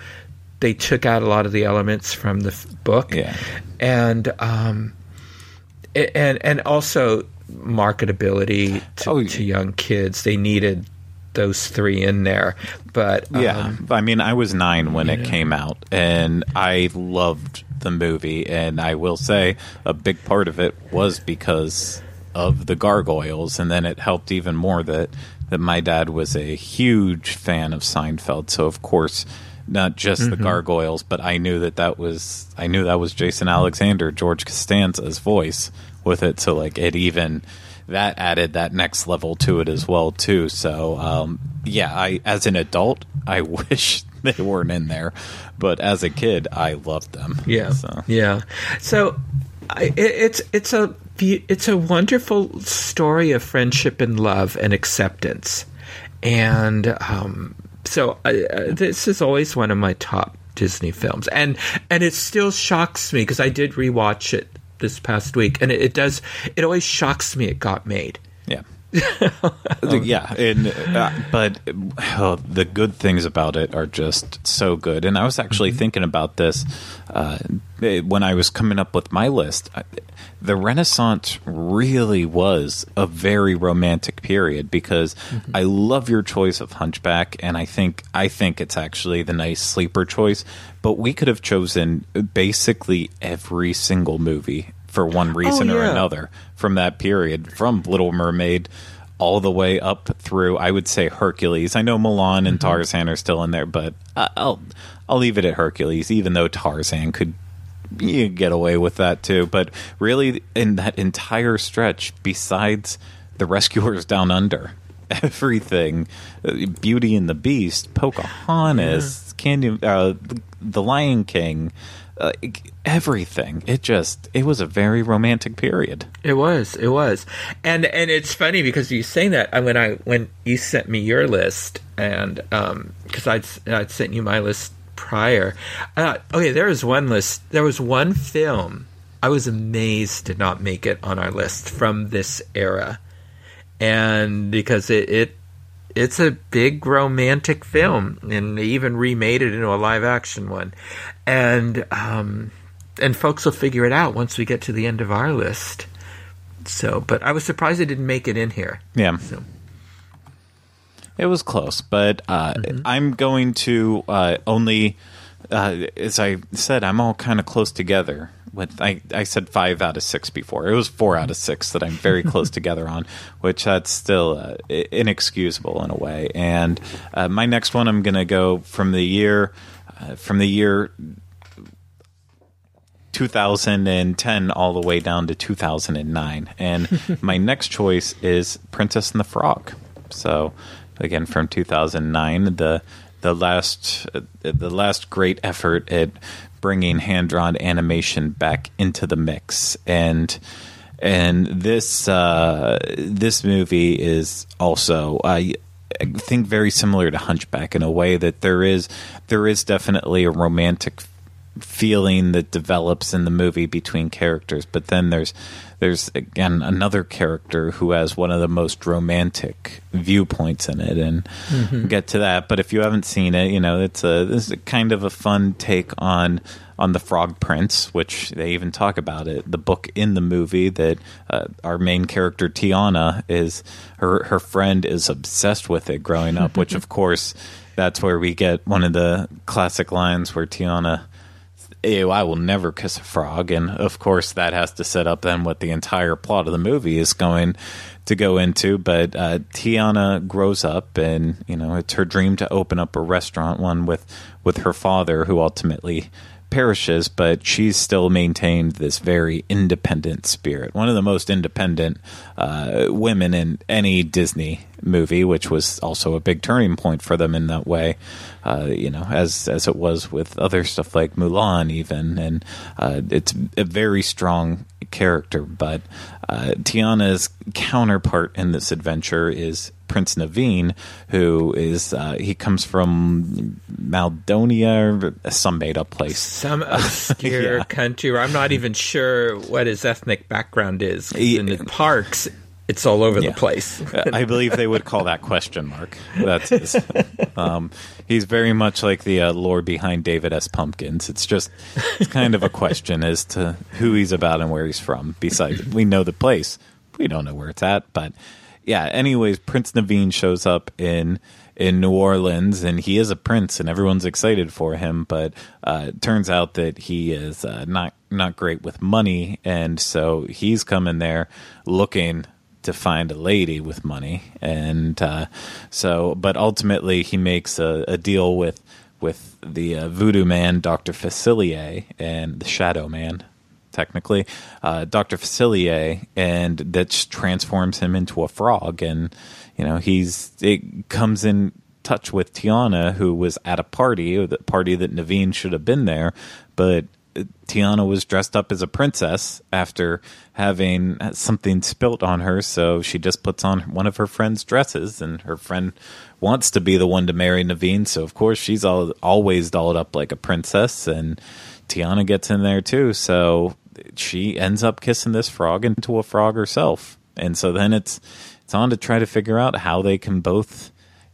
they took out a lot of the elements from the f- book. Yeah, and um, and and also marketability to, oh, to young kids. They needed those three in there. But um, yeah, I mean, I was nine when it came out, and I loved the movie. And I will say, a big part of it was because of the gargoyles, and then it helped even more that that my dad was a huge fan of Seinfeld. So of course. Not just mm-hmm. the gargoyles, but I knew that that was I knew that was Jason Alexander, George Costanza's voice with it. So like it even that added that next level to it as well too. So um, yeah, I as an adult, I <laughs> wish they weren't in there, but as a kid, I loved them. Yeah, so. yeah. So I, it, it's it's a it's a wonderful story of friendship and love and acceptance, and um, so uh, this is always one of my top Disney films, and and it still shocks me because I did rewatch it this past week, and it, it does. It always shocks me it got made. <laughs> Yeah. and uh, but oh, the good things about it are just so good. And I was actually Mm-hmm. thinking about this uh, when I was coming up with my list. The Renaissance really was a very romantic period because Mm-hmm. I love your choice of Hunchback, and I think I think it's actually the nice sleeper choice. But we could have chosen basically every single movie for one reason or Oh, yeah. another from that period, from Little Mermaid all the way up through I would say Hercules. I know Mulan and Tarzan are still in there, but I'll I'll leave it at Hercules, even though Tarzan could you get away with that too. But really, in that entire stretch, besides the Rescuers Down Under, <laughs> everything, uh, Beauty and the Beast, Pocahontas, Candy, uh, The Lion King. Uh, everything. It just it was a very romantic period. It was, it was, and and it's funny because you saying that and when I when you sent me your list and um because I'd I'd sent you my list prior. I thought, okay, there was one list. There was one film I was amazed to not make it on our list from this era, and because it it it's a big romantic film, and they even remade it into a live action one, and um and folks will figure it out once we get to the end of our list. So, but I was surprised it didn't make it in here. Yeah. So, It was close, but uh, I'm going to uh, only, uh, as I said, I'm all kind of close together. With I, I said five out of six before. It was four out of six that I'm very close <laughs> together on, which that's still uh, inexcusable in a way. And uh, my next one, I'm going to go from the year, uh, from the year 2010 all the way down to 2009. And <laughs> my next choice is Princess and the Frog. So again from 2009, the the last uh, the last great effort at bringing hand-drawn animation back into the mix and and this uh, this movie is also I I think very similar to Hunchback in a way that there is there is definitely a romantic feeling that develops in the movie between characters but then there's there's again another character who has one of the most romantic viewpoints in it and we'll get to that. But if you haven't seen it you know it's a this is a kind of a fun take on on the frog prince which they even talk about it the book in the movie that uh, our main character tiana is her her friend is obsessed with it growing up which of <laughs> course that's where we get one of the classic lines where tiana ew, I will never kiss a frog. And of course, that has to set up then what the entire plot of the movie is going to go into. But uh, Tiana grows up, and you know, it's her dream to open up a restaurant, one with with her father, who ultimately perishes, but she's still maintained this very independent spirit. One of the most independent uh, women in any Disney movie, which was also a big turning point for them in that way. Uh, you know, as as it was with other stuff like Mulan, even, and uh, it's a very strong character. But uh, Tiana's counterpart in this adventure is Prince Naveen, who is uh, he comes from Maldonia, some made up place. some <laughs> obscure Yeah. country where I'm not even sure what his ethnic background is. Yeah. In the parks, it's all over Yeah. the place. <laughs> I believe they would call that question mark. That's his. Um, he's very much like the uh, lore behind David S. Pumpkins. It's just it's kind of a question as to who he's about and where he's from. Besides, we know the place, we don't know where it's at. But yeah, anyways, Prince Naveen shows up in in New Orleans, and he is a prince, and everyone's excited for him. But uh, it turns out that he is uh, not not great with money, and so he's coming there looking to find a lady with money, and uh, so. But ultimately, he makes a, a deal with with the uh, voodoo man, Doctor Facilier, and the Shadow Man. Technically, uh, Doctor Facilier, and that transforms him into a frog, and you know he's it comes in touch with Tiana, who was at a party, the party that Naveen should have been there, but Tiana was dressed up as a princess after having something spilt on her, so she just puts on one of her friend's dresses, and her friend wants to be the one to marry Naveen, so of course she's all, always dolled up like a princess, and Tiana gets in there too, so she ends up kissing this frog into a frog herself, and so then it's it's on to try to figure out how they can both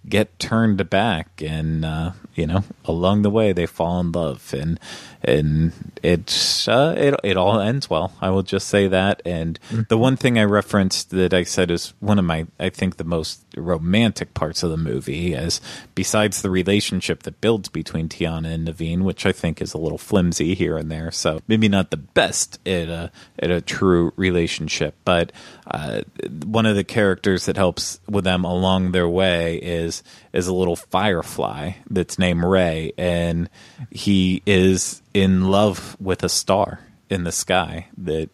get turned back and uh, you know along the way they fall in love. And and it's uh, it it all ends well. I will just say that. And mm-hmm. the one thing I referenced that I said is one of my I think the most romantic parts of the movie is besides the relationship that builds between Tiana and Naveen, which I think is a little flimsy here and there. So maybe not the best at a at a true relationship, but uh, one of the characters that helps with them along their way is is a little firefly that's named Ray, and he is in love with a star in the sky. That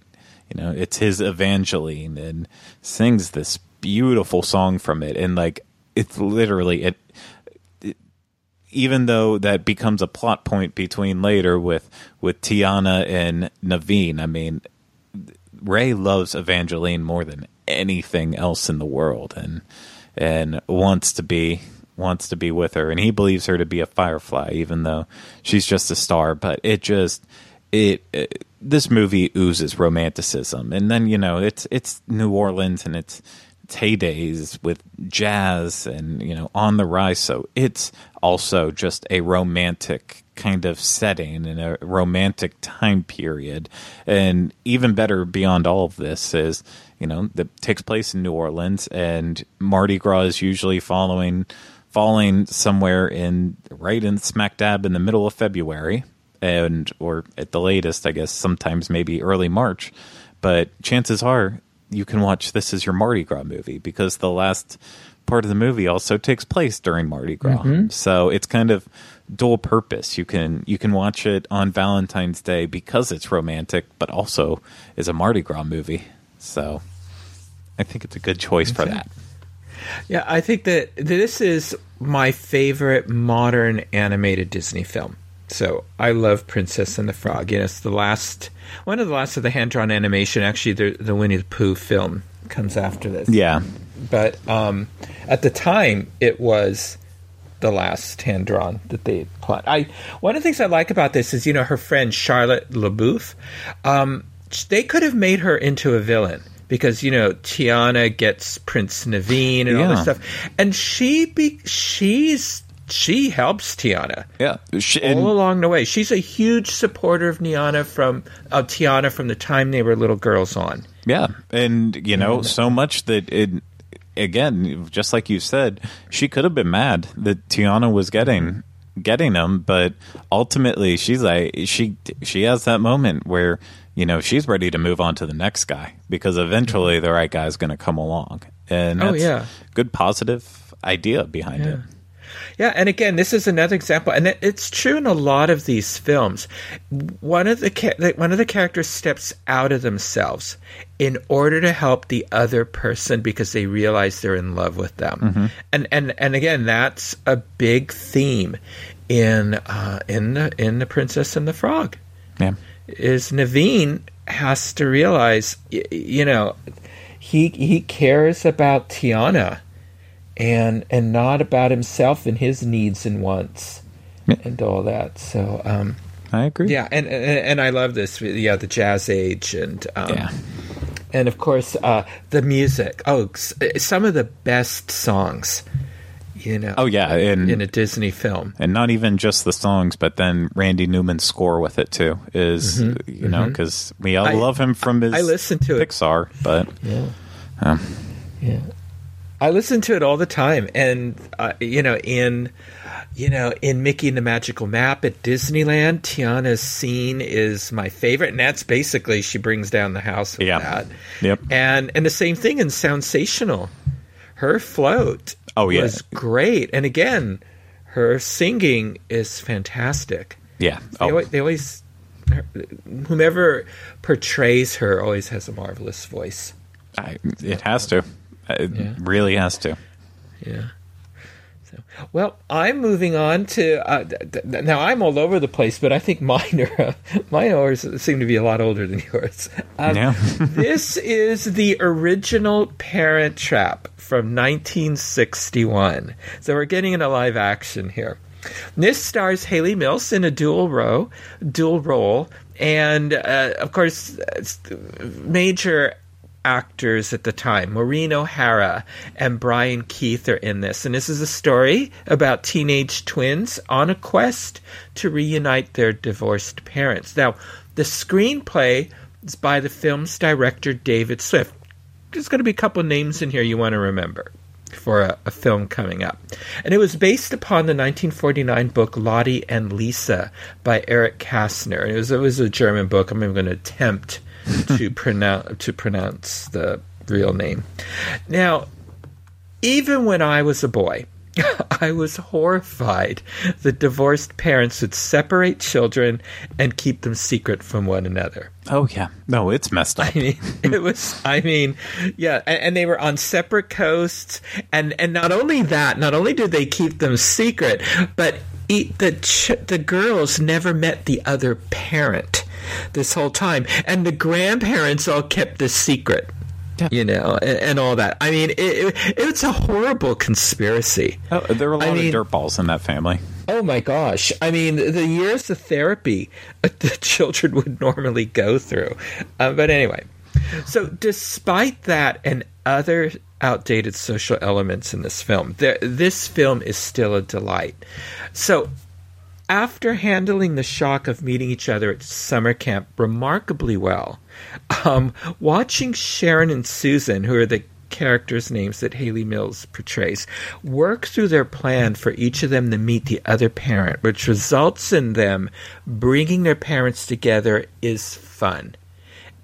you know, it's his Evangeline, and sings this beautiful song from it, and like it's literally it, even though that becomes a plot point between later with with Tiana and Naveen. I mean, Ray loves Evangeline more than anything else in the world, and and wants to be wants to be with her, and he believes her to be a firefly, even though she's just a star. But it just it, it this movie oozes romanticism, and then you know it's it's New Orleans and it's heydays with jazz and you know on the rise. So it's also just a romantic kind of setting and a romantic time period. And even better beyond all of this is you know that takes place in New Orleans, and Mardi Gras is usually following falling somewhere in right in smack dab in the middle of February and or at the latest I guess sometimes maybe early March. But chances are you can watch this as your Mardi Gras movie because the last part of the movie also takes place during Mardi Gras. Mm-hmm. so it's kind of dual purpose. You can you can watch it on Valentine's Day because it's romantic but also is a Mardi Gras movie. So I think it's a good choice for that yeah, I think that this is my favorite modern animated Disney film. So I love Princess and the Frog. You know, it's the last one of the last of the hand drawn animation. Actually, the the Winnie the Pooh film comes after this. Yeah, but um, at the time, it was the last hand drawn that they plot. I one of the things I like about this is you know her friend Charlotte La Bouff. Um, they could have made her into a villain because you know Tiana gets Prince Naveen and yeah. all this stuff, and she be she's she helps Tiana. Yeah, she, all along the way. She's a huge supporter of Niana from uh, Tiana from the time they were little girls on. Yeah, and you know mm. so much that it again, just like you said, she could have been mad that Tiana was getting getting him, but ultimately she's like she she has that moment where you know, she's ready to move on to the next guy because eventually the right guy is going to come along. And oh, that's oh, yeah. good positive idea behind yeah. it. Yeah, and again, this is another example, and it's true in a lot of these films. One of the one of the characters steps out of themselves in order to help the other person because they realize they're in love with them, mm-hmm. and and and again, that's a big theme in uh, in the in the Princess and the Frog. Yeah is Naveen has to realize, you know, he he cares about Tiana, and and not about himself and his needs and wants, yeah. and all that. So, um, I agree. Yeah, and, and, and I love this. Yeah, the jazz age, and um, yeah. and of course uh, the music. Oh, some of the best songs you know. Oh yeah, in, in a Disney film, and not even just the songs, but then Randy Newman's score with it too is mm-hmm, you know because mm-hmm. we all I, love him from his I listened to Pixar, it. but yeah, um, yeah, I listen to it all the time, and uh, you know in you know, in Mickey and the Magical Map at Disneyland, Tiana's scene is my favorite, and that's basically she brings down the house with yeah. that. Yep. And and the same thing in Soundsational, Her float Oh yeah, was great. And again, her singing is fantastic. Yeah, oh. they, always, they always whomever portrays her always has a marvelous voice. I, it has to. It yeah. really has to. Yeah. Well, I'm moving on to uh, th- th- now. I'm all over the place, but I think mine are uh, <laughs> mine are, seem to be a lot older than yours. Um, yeah. <laughs> this is the original Parent Trap from 1961. So we're getting into live action here. This stars Hayley Mills in a dual role, dual role, and uh, of course, major actors at the time. Maureen O'Hara and Brian Keith are in this. And this is a story about teenage twins on a quest to reunite their divorced parents. Now, the screenplay is by the film's director, David Swift. There's going to be a couple names in here you want to remember for a, a, film coming up. And it was based upon the 1949 book Lottie and Lisa by Eric Kästner. And it was, it was a German book. I'm even going to attempt to <laughs> pronounce to pronounce the real name. Now, even when I was a boy, <laughs> I was horrified that divorced parents would separate children and keep them secret from one another. Oh yeah, no, it's messed up. <laughs> I mean, it was. I mean, yeah, and, and, they were on separate coasts, and and not only that, not only did they keep them secret, but the ch- the girls never met the other parent this whole time, and the grandparents all kept the secret. Yeah. You know, and, and, all that. I mean, it, it, it's a horrible conspiracy. Oh, there were a lot I mean, of dirtballs in that family. Oh my gosh! I mean, the years of therapy <laughs> the children would normally go through. Uh, but anyway, so despite that and other outdated social elements in this film, there, this film is still a delight. So after handling the shock of meeting each other at summer camp remarkably well, um, watching Sharon and Susan, who are the characters' names that Hayley Mills portrays, work through their plan for each of them to meet the other parent, which results in them bringing their parents together, is fun.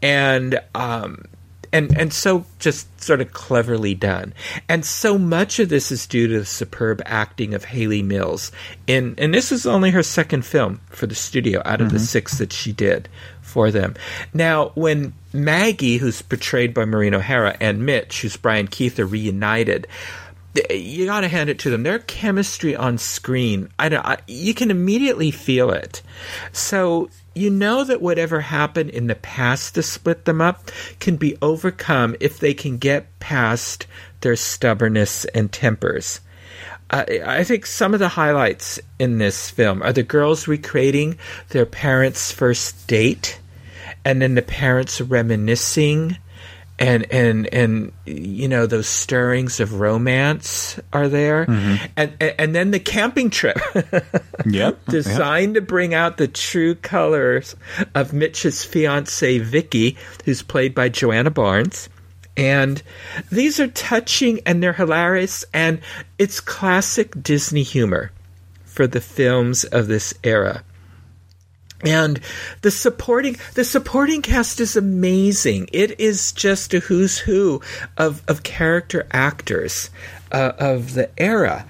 And um, and and so just sort of cleverly done. And so much of this is due to the superb acting of Hayley Mills. In and this is only her second film for the studio out of mm-hmm. the six that she did for them. Now, when Maggie, who's portrayed by Maureen O'Hara, and Mitch, who's Brian Keith, are reunited, you got to hand it to them. Their chemistry on screen, I don't, I, you can immediately feel it. So you know that whatever happened in the past to split them up can be overcome if they can get past their stubbornness and tempers. Uh, I think some of the highlights in this film are the girls recreating their parents' first date, and then the parents reminiscing and and and you know those stirrings of romance are there. Mm-hmm. and, and, and then the camping trip. <laughs> Yep. <laughs> Designed yep. to bring out the true colors of Mitch's fiancee Vicky who's played by Joanna Barnes. And these are touching and they're hilarious. And it's classic Disney humor for the films of this era and the supporting the supporting cast is amazing. It is just a who's who of of character actors uh, of the era.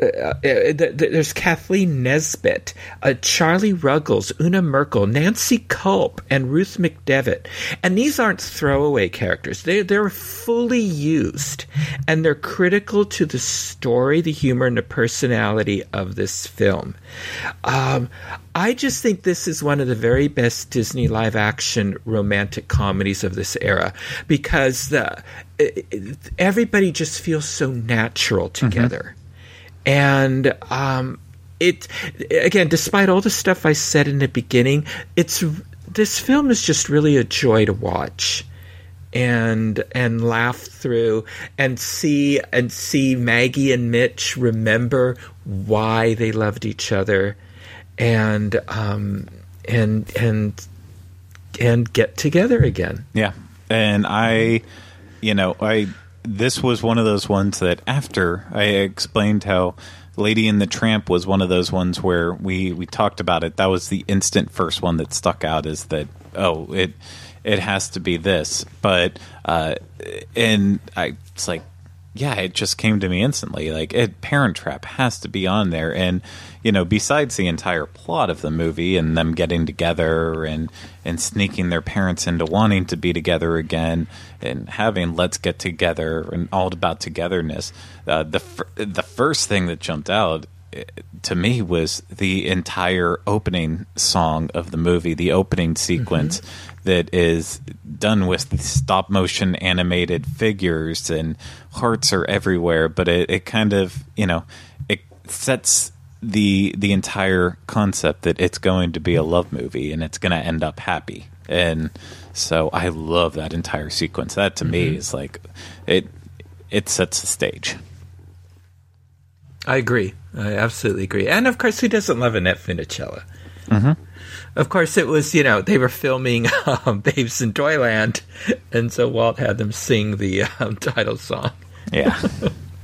Uh, uh, there's Kathleen Nesbitt, uh, Charlie Ruggles, Una Merkel, Nancy Kulp, and Ruth McDevitt. And these aren't throwaway characters. They, they're fully used, and they're critical to the story, the humor, and the personality of this film. Um, I just think this is one of the very best Disney live action romantic comedies of this era because the, everybody just feels so natural mm-hmm. together. Mm-hmm and um, it again, despite all the stuff I said in the beginning, it's this film is just really a joy to watch and and laugh through and see and see Maggie and Mitch remember why they loved each other and um and and and get together again. Yeah. And I you know, I this was one of those ones that after I explained how Lady and the Tramp was one of those ones where we we talked about it. That was the instant first one that stuck out. Is that oh it it has to be this, but uh, and I it's like yeah, it just came to me instantly. Like, it, Parent Trap has to be on there, and you know, besides the entire plot of the movie and them getting together and and sneaking their parents into wanting to be together again and having let's get together and all about togetherness. Uh, the the first thing that jumped out eh, to me was the entire opening song of the movie, the opening sequence mm-hmm. that is done with stop motion animated figures and hearts are everywhere, but it, it kind of, you know, it sets the the entire concept that it's going to be a love movie and it's going to end up happy and so i love that entire sequence that to me is like it it sets the stage I agree. I absolutely agree. And of course, who doesn't love Annette Funicello? Of course, it was, you know, they were filming <laughs> um, Babes in Toyland, and so Walt had them sing the um, <laughs> title song. Yeah.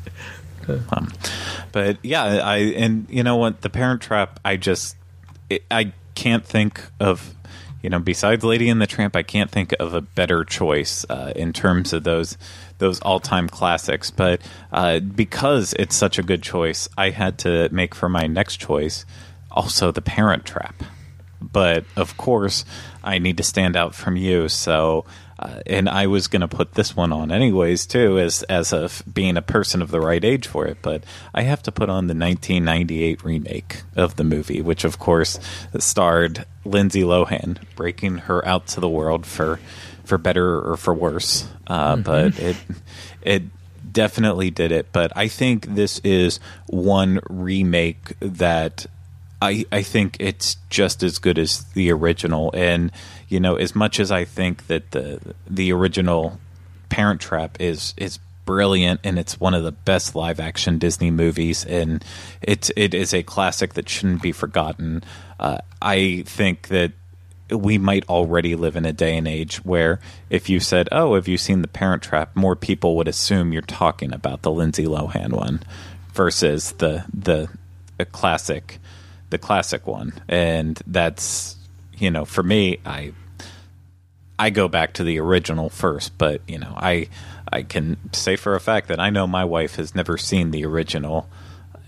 <laughs> um, but yeah, I and you know what, the Parent Trap, I just it, I can't think of you know besides Lady and the Tramp, I can't think of a better choice uh, in terms of those those all time classics. But uh, because it's such a good choice, I had to make for my next choice also the Parent Trap. But of course, I need to stand out from you, so. Uh, and I was going to put this one on anyways too, as as a being a person of the right age for it. But I have to put on the 1998 remake of the movie, which of course starred Lindsay Lohan, breaking her out to the world for for better or for worse. Uh, But it it definitely did it. But I think this is one remake that I, I think it's just as good as the original. And you know, as much as I think that the the original Parent Trap is is brilliant and it's one of the best live action Disney movies and it's it is a classic that shouldn't be forgotten. Uh, I think that we might already live in a day and age where if you said, "Oh, have you seen The Parent Trap?" more people would assume you're talking about the Lindsay Lohan one versus the the, the classic the classic one. And that's you know, for me, I I go back to the original first, but you know, I I can say for a fact that I know my wife has never seen the original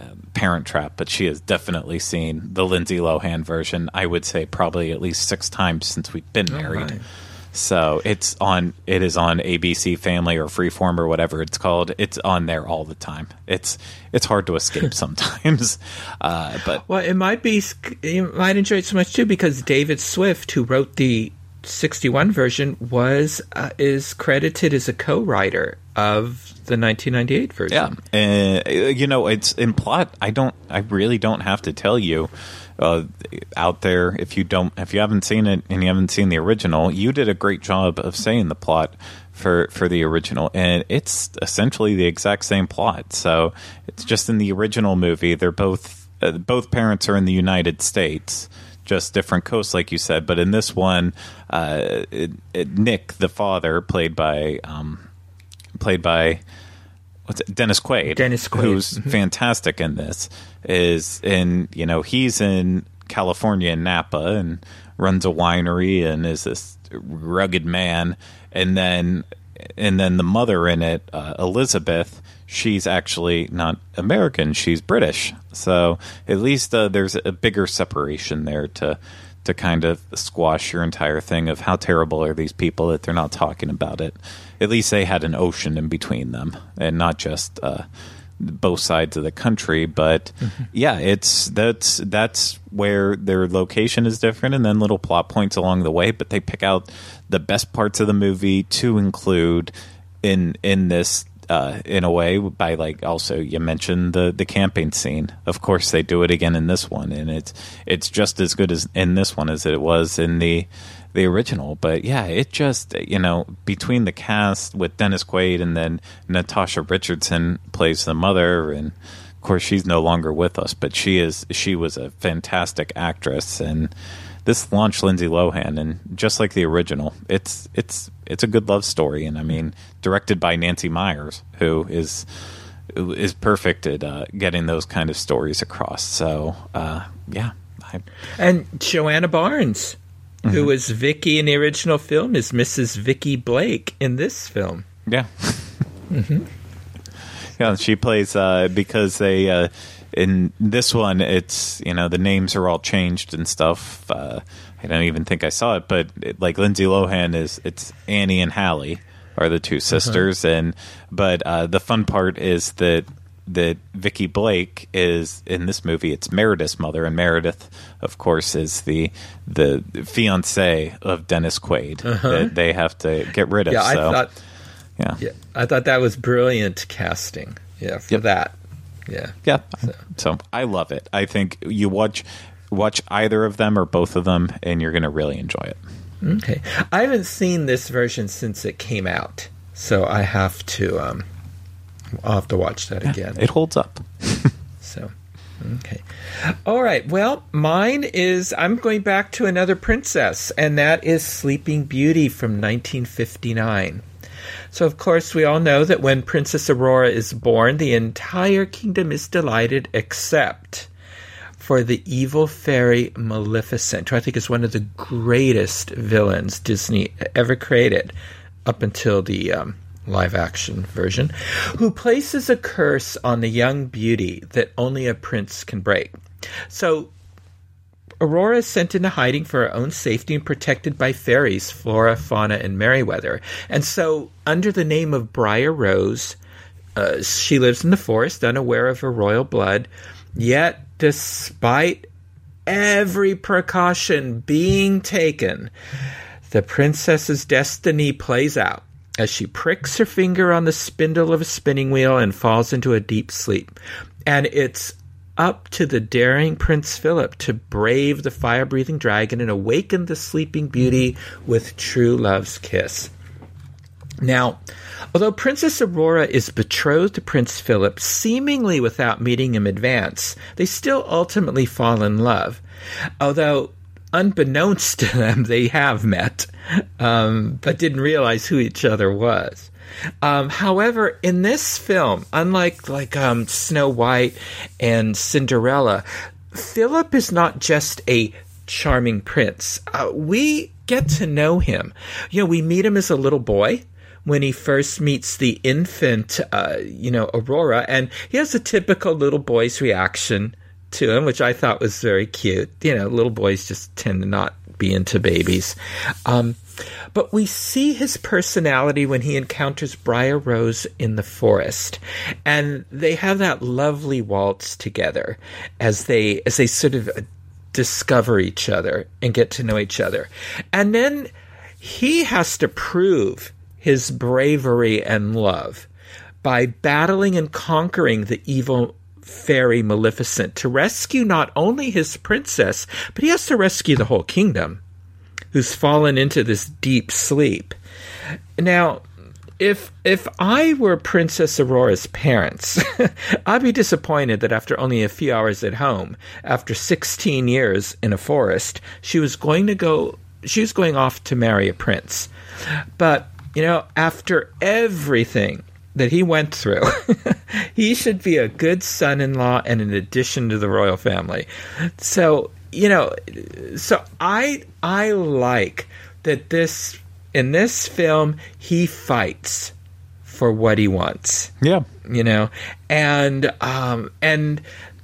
uh, Parent Trap, but she has definitely seen the Lindsay Lohan version. I would say probably at least six times since we've been married. right. So it's on. It is on ABC Family or Freeform or whatever it's called. It's on there all the time. It's it's hard to escape <laughs> sometimes, uh, but Well, it might be, you might enjoy it so much too because David Swift, who wrote the 61 version, was, uh, is credited as a co writer of the 1998 version. Yeah, uh, you know, it's in plot. I don't. I really don't have to tell you. Uh, out there, if you don't, if you haven't seen it and you haven't seen the original, you did a great job of saying the plot for for the original, and it's essentially the exact same plot. So it's just in the original movie, they're both uh, both parents are in the United States, just different coasts, like you said. But in this one, uh, it, it, Nick, the father, played by um, played by what's it, Dennis Quaid. Dennis Quaid. who's fantastic in this, is in you know he's in California in Napa and runs a winery and is this rugged man, and then and then the mother in it, uh, Elizabeth. She's actually not American; she's British. So at least uh, there's a bigger separation there to to kind of squash your entire thing of how terrible are these people that they're not talking about it. At least they had an ocean in between them, and not just uh, both sides of the country. But yeah, it's that's that's where their location is different, and then little plot points along the way. But they pick out the best parts of the movie to include in in this uh, in a way by like also you mentioned the the camping scene. Of course, they do it again in this one, and it's it's just as good as in this one as it was in the the original. But yeah, it just you know between the cast with Dennis Quaid and then Natasha Richardson plays the mother, and of course she's no longer with us, but she is she was a fantastic actress and. This launched Lindsay Lohan, and just like the original, it's it's it's a good love story, and I mean, directed by Nancy Meyers, who is is perfect at uh, getting those kind of stories across. So, uh, yeah, I, And Joanna Barnes, who was Vicky in the original film, is Mrs. Vicky Blake in this film. yeah, <laughs> yeah. She plays uh, because they uh, in this one, it's you know the names are all changed and stuff. Uh, I don't even think I saw it, but it, like Lindsay Lohan is it's Annie and Hallie are the two sisters, and but uh, the fun part is that that Vicky Blake is in this movie. It's Meredith's mother, and Meredith, of course, is the the fiance of Dennis Quaid that they have to get rid of. Uh-huh. Yeah, I so, thought yeah. yeah, I thought that was brilliant casting. Yeah, for Yep. that. Yeah. Yeah. So I love it. I think you watch watch either of them or both of them, and you're going to really enjoy it. Okay. I haven't seen this version since it came out, so I have to um, I'll have to watch that again. It holds up. <laughs> So, okay. All right. Well, mine is I'm going back to another princess, and that is Sleeping Beauty from 1959. So, of course, we all know that when Princess Aurora is born, the entire kingdom is delighted except for the evil fairy Maleficent, who I think is one of the greatest villains Disney ever created up until the um, live action version, who places a curse on the young beauty that only a prince can break. So, Aurora is sent into hiding for her own safety and protected by fairies, Flora, Fauna, and Merryweather. And so, under the name of Briar Rose, uh, she lives in the forest, unaware of her royal blood. Yet, despite every precaution being taken, the princess's destiny plays out as she pricks her finger on the spindle of a spinning wheel and falls into a deep sleep. And it's up to the daring Prince Philip to brave the fire breathing dragon and awaken the sleeping beauty with true love's kiss. Now, although Princess Aurora is betrothed to Prince Philip seemingly without meeting him in advance, they still ultimately fall in love. Although, unbeknownst to them, they have met, um, but didn't realize who each other was. Um, however, in this film, unlike like um, Snow White and Cinderella, Philip is not just a charming prince. Uh, we get to know him. You know, we meet him as a little boy when he first meets the infant, uh, you know, Aurora, and he has a typical little boy's reaction to him, which I thought was very cute. You know, little boys just tend to not be into babies. Um, but we see his personality when he encounters Briar Rose in the forest, and they have that lovely waltz together as they as they sort of discover each other and get to know each other, and then he has to prove his bravery and love by battling and conquering the evil fairy Maleficent to rescue not only his princess, but he has to rescue the whole kingdom who's fallen into this deep sleep. Now, if if I were Princess Aurora's parents, <laughs> I'd be disappointed that after only a few hours at home, after 16 years in a forest, she was going to go she was going off to marry a prince. But, you know, after everything that he went through, <laughs> he should be a good son-in-law and an addition to the royal family. So, you know, so I I like that this in this film he fights for what he wants. Yeah. You know, and um and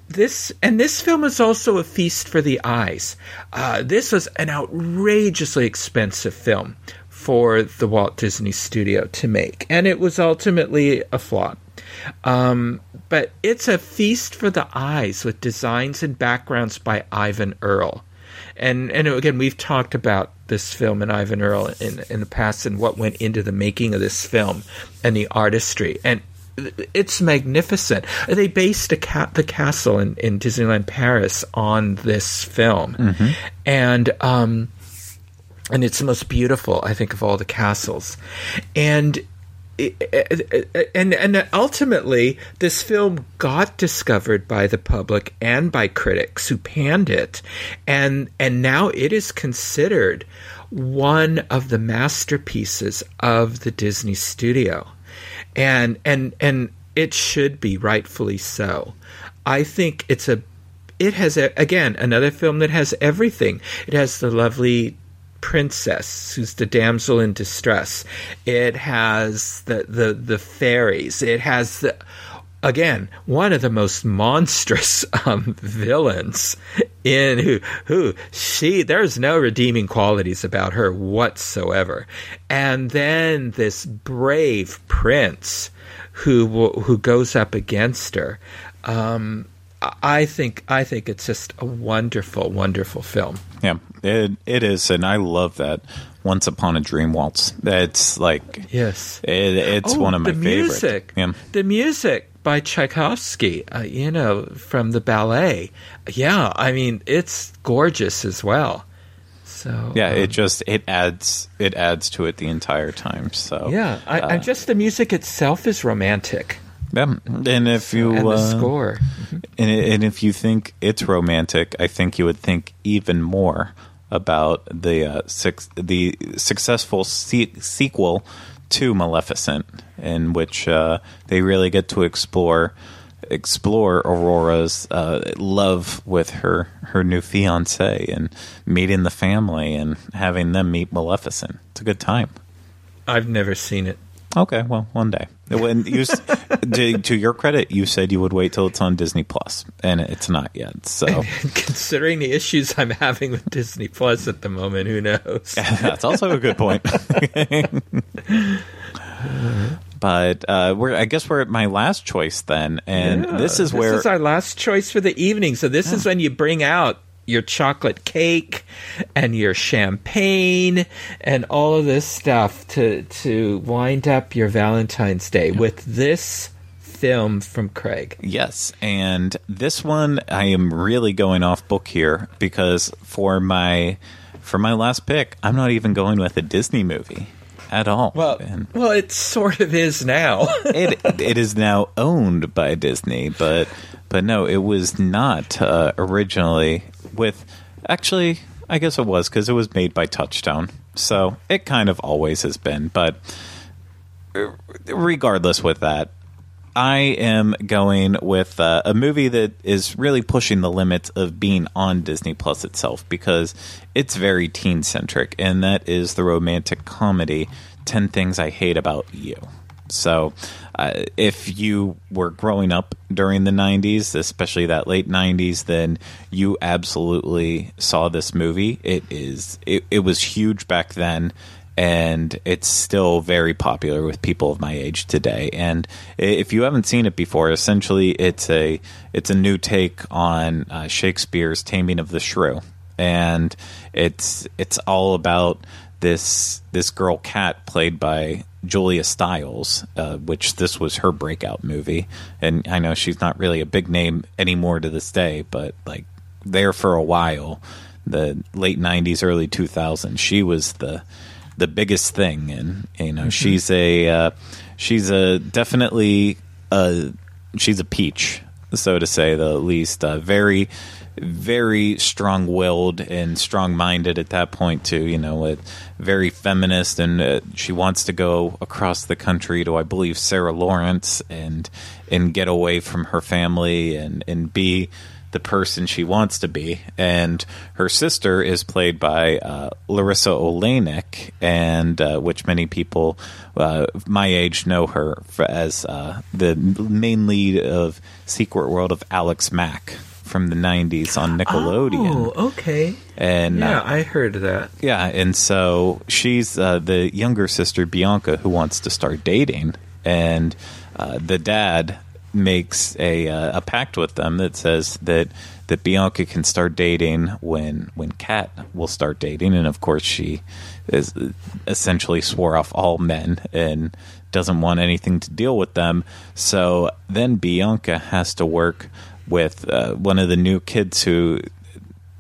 this and this film is also a feast for the eyes. Uh, this was an outrageously expensive film for the Walt Disney Studio to make, and it was ultimately a flop. Um, but it's a feast for the eyes with designs and backgrounds by Eyvind Earle. And and again, we've talked about this film and Eyvind Earle in in the past and what went into the making of this film and the artistry. And it's magnificent. They based ca- the castle in, in Disneyland Paris on this film, mm-hmm. and um, and it's the most beautiful, I think, of all the castles. And and and ultimately, this film got discovered by the public and by critics who panned it, and and now it is considered one of the masterpieces of the Disney studio and and and it should be rightfully so. I think it's a it has a, again another film that has everything. It has the lovely princess who's the damsel in distress. It has the the the fairies. It has the again one of the most monstrous <laughs> um, villains in who who she there's no redeeming qualities about her whatsoever and then this brave prince who who goes up against her um, I think I think it's just a wonderful, wonderful film. Yeah, it it is, and I love that. Once Upon a Dream waltz. That's like yes, it, it's oh, one of my the music. Yeah. The music by Tchaikovsky, uh, you know, from the ballet. Yeah, I mean, it's gorgeous as well. So yeah, um, it just it adds it adds to it the entire time. So yeah, I, uh, I just the music itself is romantic. Yeah, and if you and the uh, score, and, and if you think it's romantic, I think you would think even more about the uh, six, the successful se- sequel to Maleficent, in which uh, they really get to explore explore Aurora's uh, love with her her new fiance and meeting the family and having them meet Maleficent. It's a good time. I've never seen it. Okay, well, one day. When you, <laughs> to, to your credit, you said you would wait till it's on Disney Plus, and it's not yet. So <laughs> Considering the issues I'm having with Disney Plus at the moment, who knows? <laughs> that's also a good point. but uh, we're, I guess we're at my last choice then, and Yeah, this is where this is our last choice for the evening. So this is when you bring out your chocolate cake and your champagne and all of this stuff to to wind up your Valentine's Day with this film from Craig. Yes, and this one I am really going off book here because for my for my last pick, I'm not even going with a Disney movie at all. Well, And well, it sort of is now. <laughs> it it is now owned by Disney, but but no, it was not uh, originally with. Actually, I guess it was because it was made by Touchstone, so it kind of always has been. But uh, regardless, with that, I am going with uh, a movie that is really pushing the limits of being on Disney Plus itself because it's very teen centric, and that is the romantic comedy 10 Things I Hate About You. So, uh, if you were growing up during the 90s, especially that late 90s, then you absolutely saw this movie. It is it, it was huge back then and it's still very popular with people of my age today. And if you haven't seen it before, essentially it's a it's a new take on uh, Shakespeare's Taming of the Shrew, and it's it's all about this this girl cat played by Julia Stiles, uh, which this was her breakout movie. And I know she's not really a big name anymore to this day, but like there for a while, the late '90s, early 2000s, she was the the biggest thing, and you know she's a uh, she's a definitely a she's a peach, so to say the least. Uh, very very strong willed and strong minded at that point too. You know, very feminist, and uh, she wants to go across the country to I believe Sarah Lawrence and and get away from her family and and be the person she wants to be. And her sister is played by uh, Larisa Oleynik, and uh, which many people uh, my age know her as uh, the main lead of Secret World of Alex Mack from the 90s on Nickelodeon. Oh, okay. And Yeah, uh, I heard that. yeah, and so she's uh, the younger sister Bianca who wants to start dating, and uh, the dad makes a uh, a pact with them that says that that Bianca can start dating when when Kat will start dating, and of course she is essentially swore off all men and doesn't want anything to deal with them. So then Bianca has to work with uh, one of the new kids who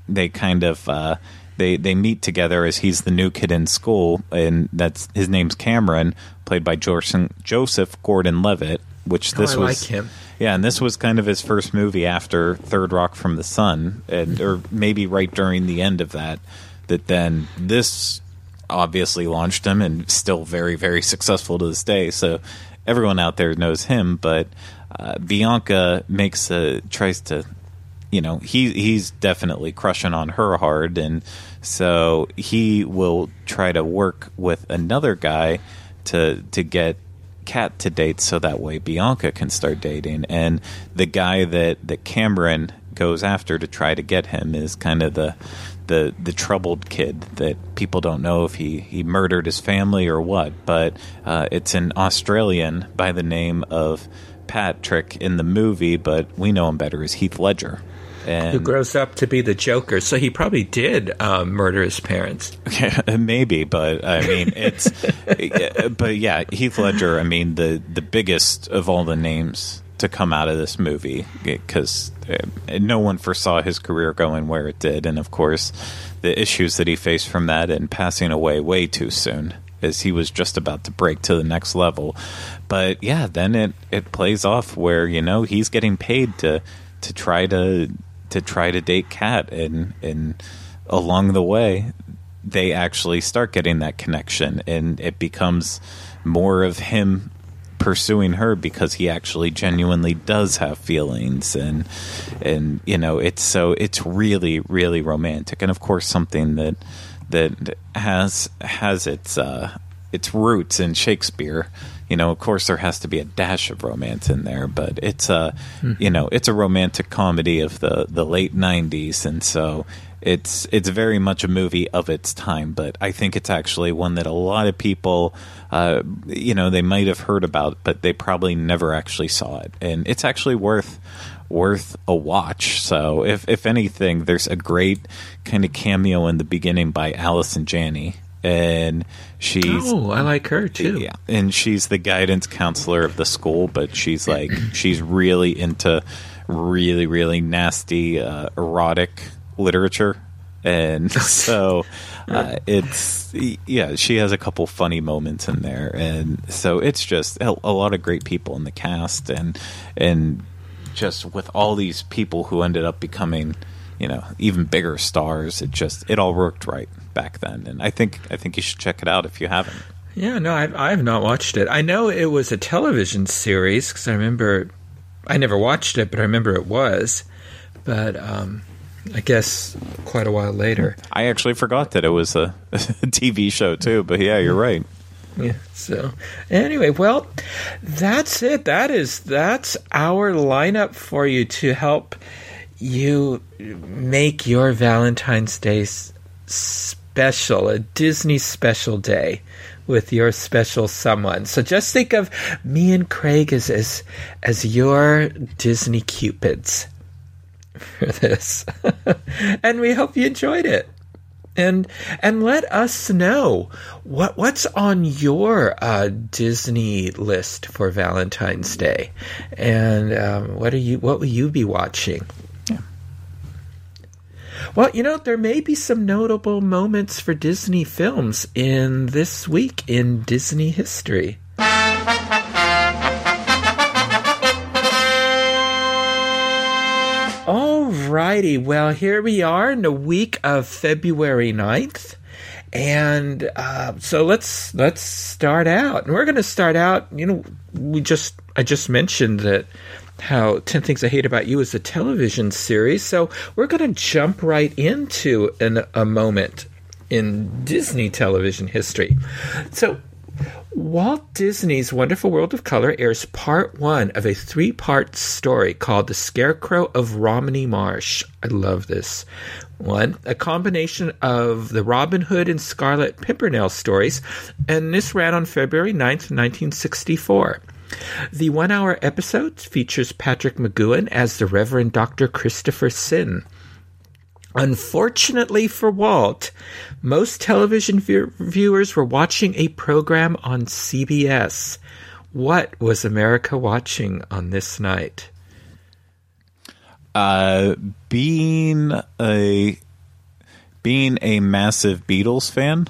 they kind of uh, they they meet together as he's the new kid in school, and that's his name's Cameron, played by Joseph, Joseph Gordon-Levitt. Which this Oh, I was, like him. yeah, and this was kind of his first movie after Third Rock from the Sun, and or maybe right during the end of that. That then this obviously launched him, and still very very successful to this day. So everyone out there knows him, but uh, Bianca makes a tries to you know he he's definitely crushing on her hard and so he will try to work with another guy to to get Kat to date so that way Bianca can start dating. And the guy that that Cameron goes after to try to get him is kind of the the the troubled kid that people don't know if he he murdered his family or what. But uh, it's an Australian by the name of Patrick in the movie but we know him better as Heath Ledger and Who grows up to be the Joker, so he probably did um, murder his parents. <laughs> maybe, but I mean, it's, <laughs> but yeah, Heath Ledger. I mean, the the biggest of all the names to come out of this movie because uh, no one foresaw his career going where it did, and of course, the issues that he faced from that and passing away way too soon as he was just about to break to the next level. But yeah, then it it plays off where you know he's getting paid to to try to to try to date Kat, and and along the way they actually start getting that connection, and it becomes more of him pursuing her because he actually genuinely does have feelings and and you know it's so it's really really romantic and of course something that that has has its uh its roots in Shakespeare you know of course there has to be a dash of romance in there but it's a mm-hmm. you know it's a romantic comedy of the the late 90s and so it's it's very much a movie of its time, but I think it's actually one that a lot of people, uh, you know, they might have heard about, but they probably never actually saw it, and it's actually worth worth a watch. So, if if anything, there's a great kind of cameo in the beginning by Allison Janney, and she's oh, I like her too. Yeah, and she's the guidance counselor of the school, but she's like <clears throat> she's really into really really nasty uh, erotic literature. And <laughs> so uh, it's yeah she has a couple funny moments in there. And so it's just a, a, lot of great people in the cast. And and just with all these people who ended up becoming you know even bigger stars it just it all worked right back then and i think i think you should check it out if you haven't yeah no i've, I've not watched it i know it was a television series because i remember i never watched it but i remember it was but um I guess quite a while later. I actually forgot that it was a, <laughs> a TV show too, but yeah, you're right. Yeah. So anyway, well, that's it. That is that's our lineup for you to help you make your Valentine's Day special, a Disney special day with your special someone. So just think of me and Craig as as, as your Disney cupids <laughs> for this. <laughs> and we hope you enjoyed it. And and let us know what what's on your uh, Disney list for Valentine's Day, and um, what are you what will you be watching? Yeah. Well, you know, there may be some notable moments for Disney films in this week in Disney history. Alrighty, well, here we are in the week of February 9th. And uh, so let's let's start out. And we're going to start out, you know, we just I just mentioned that how 10 Things I Hate About You is a television series. So we're going to jump right into a moment in Disney television history. So Walt Disney's Wonderful World of Color airs part one of a three part story called The Scarecrow of Romney Marsh. I love this one. A combination of the Robin Hood and Scarlet Pimpernel stories, and this ran on February 9th, 1964. The one hour episode features Patrick McGoohan as the Reverend Dr. Christopher Syn. Unfortunately for Walt, most television viewers were watching a program on CBS. What was America watching on this night? Uh, being a being a massive Beatles fan,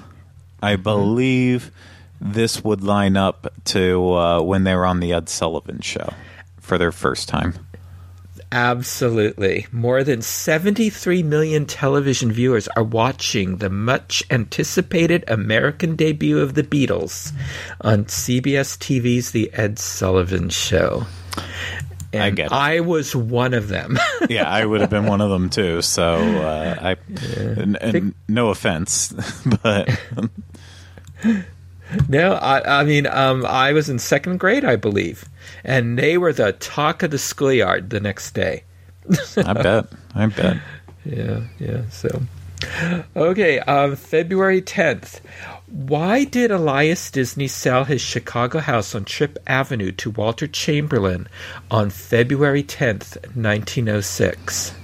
I mm-hmm. believe this would line up to uh, when they were on the Ed Sullivan Show for their first time. Absolutely. More than 73 million television viewers are watching the much anticipated American debut of the Beatles on CBS TV's The Ed Sullivan Show. And I get it. I was one of them. <laughs> yeah, I would have been one of them too. So, uh, I, yeah. no offense, <laughs> but. <laughs> no, I, I mean, um, I was in second grade, I believe and they were the talk of the schoolyard the next day. I <laughs> bet. I bet. Yeah, yeah. So, okay, um, February 10th. Why did Elias Disney sell his Chicago house on Tripp Avenue to Walter Chamberlain on February 10th, 1906?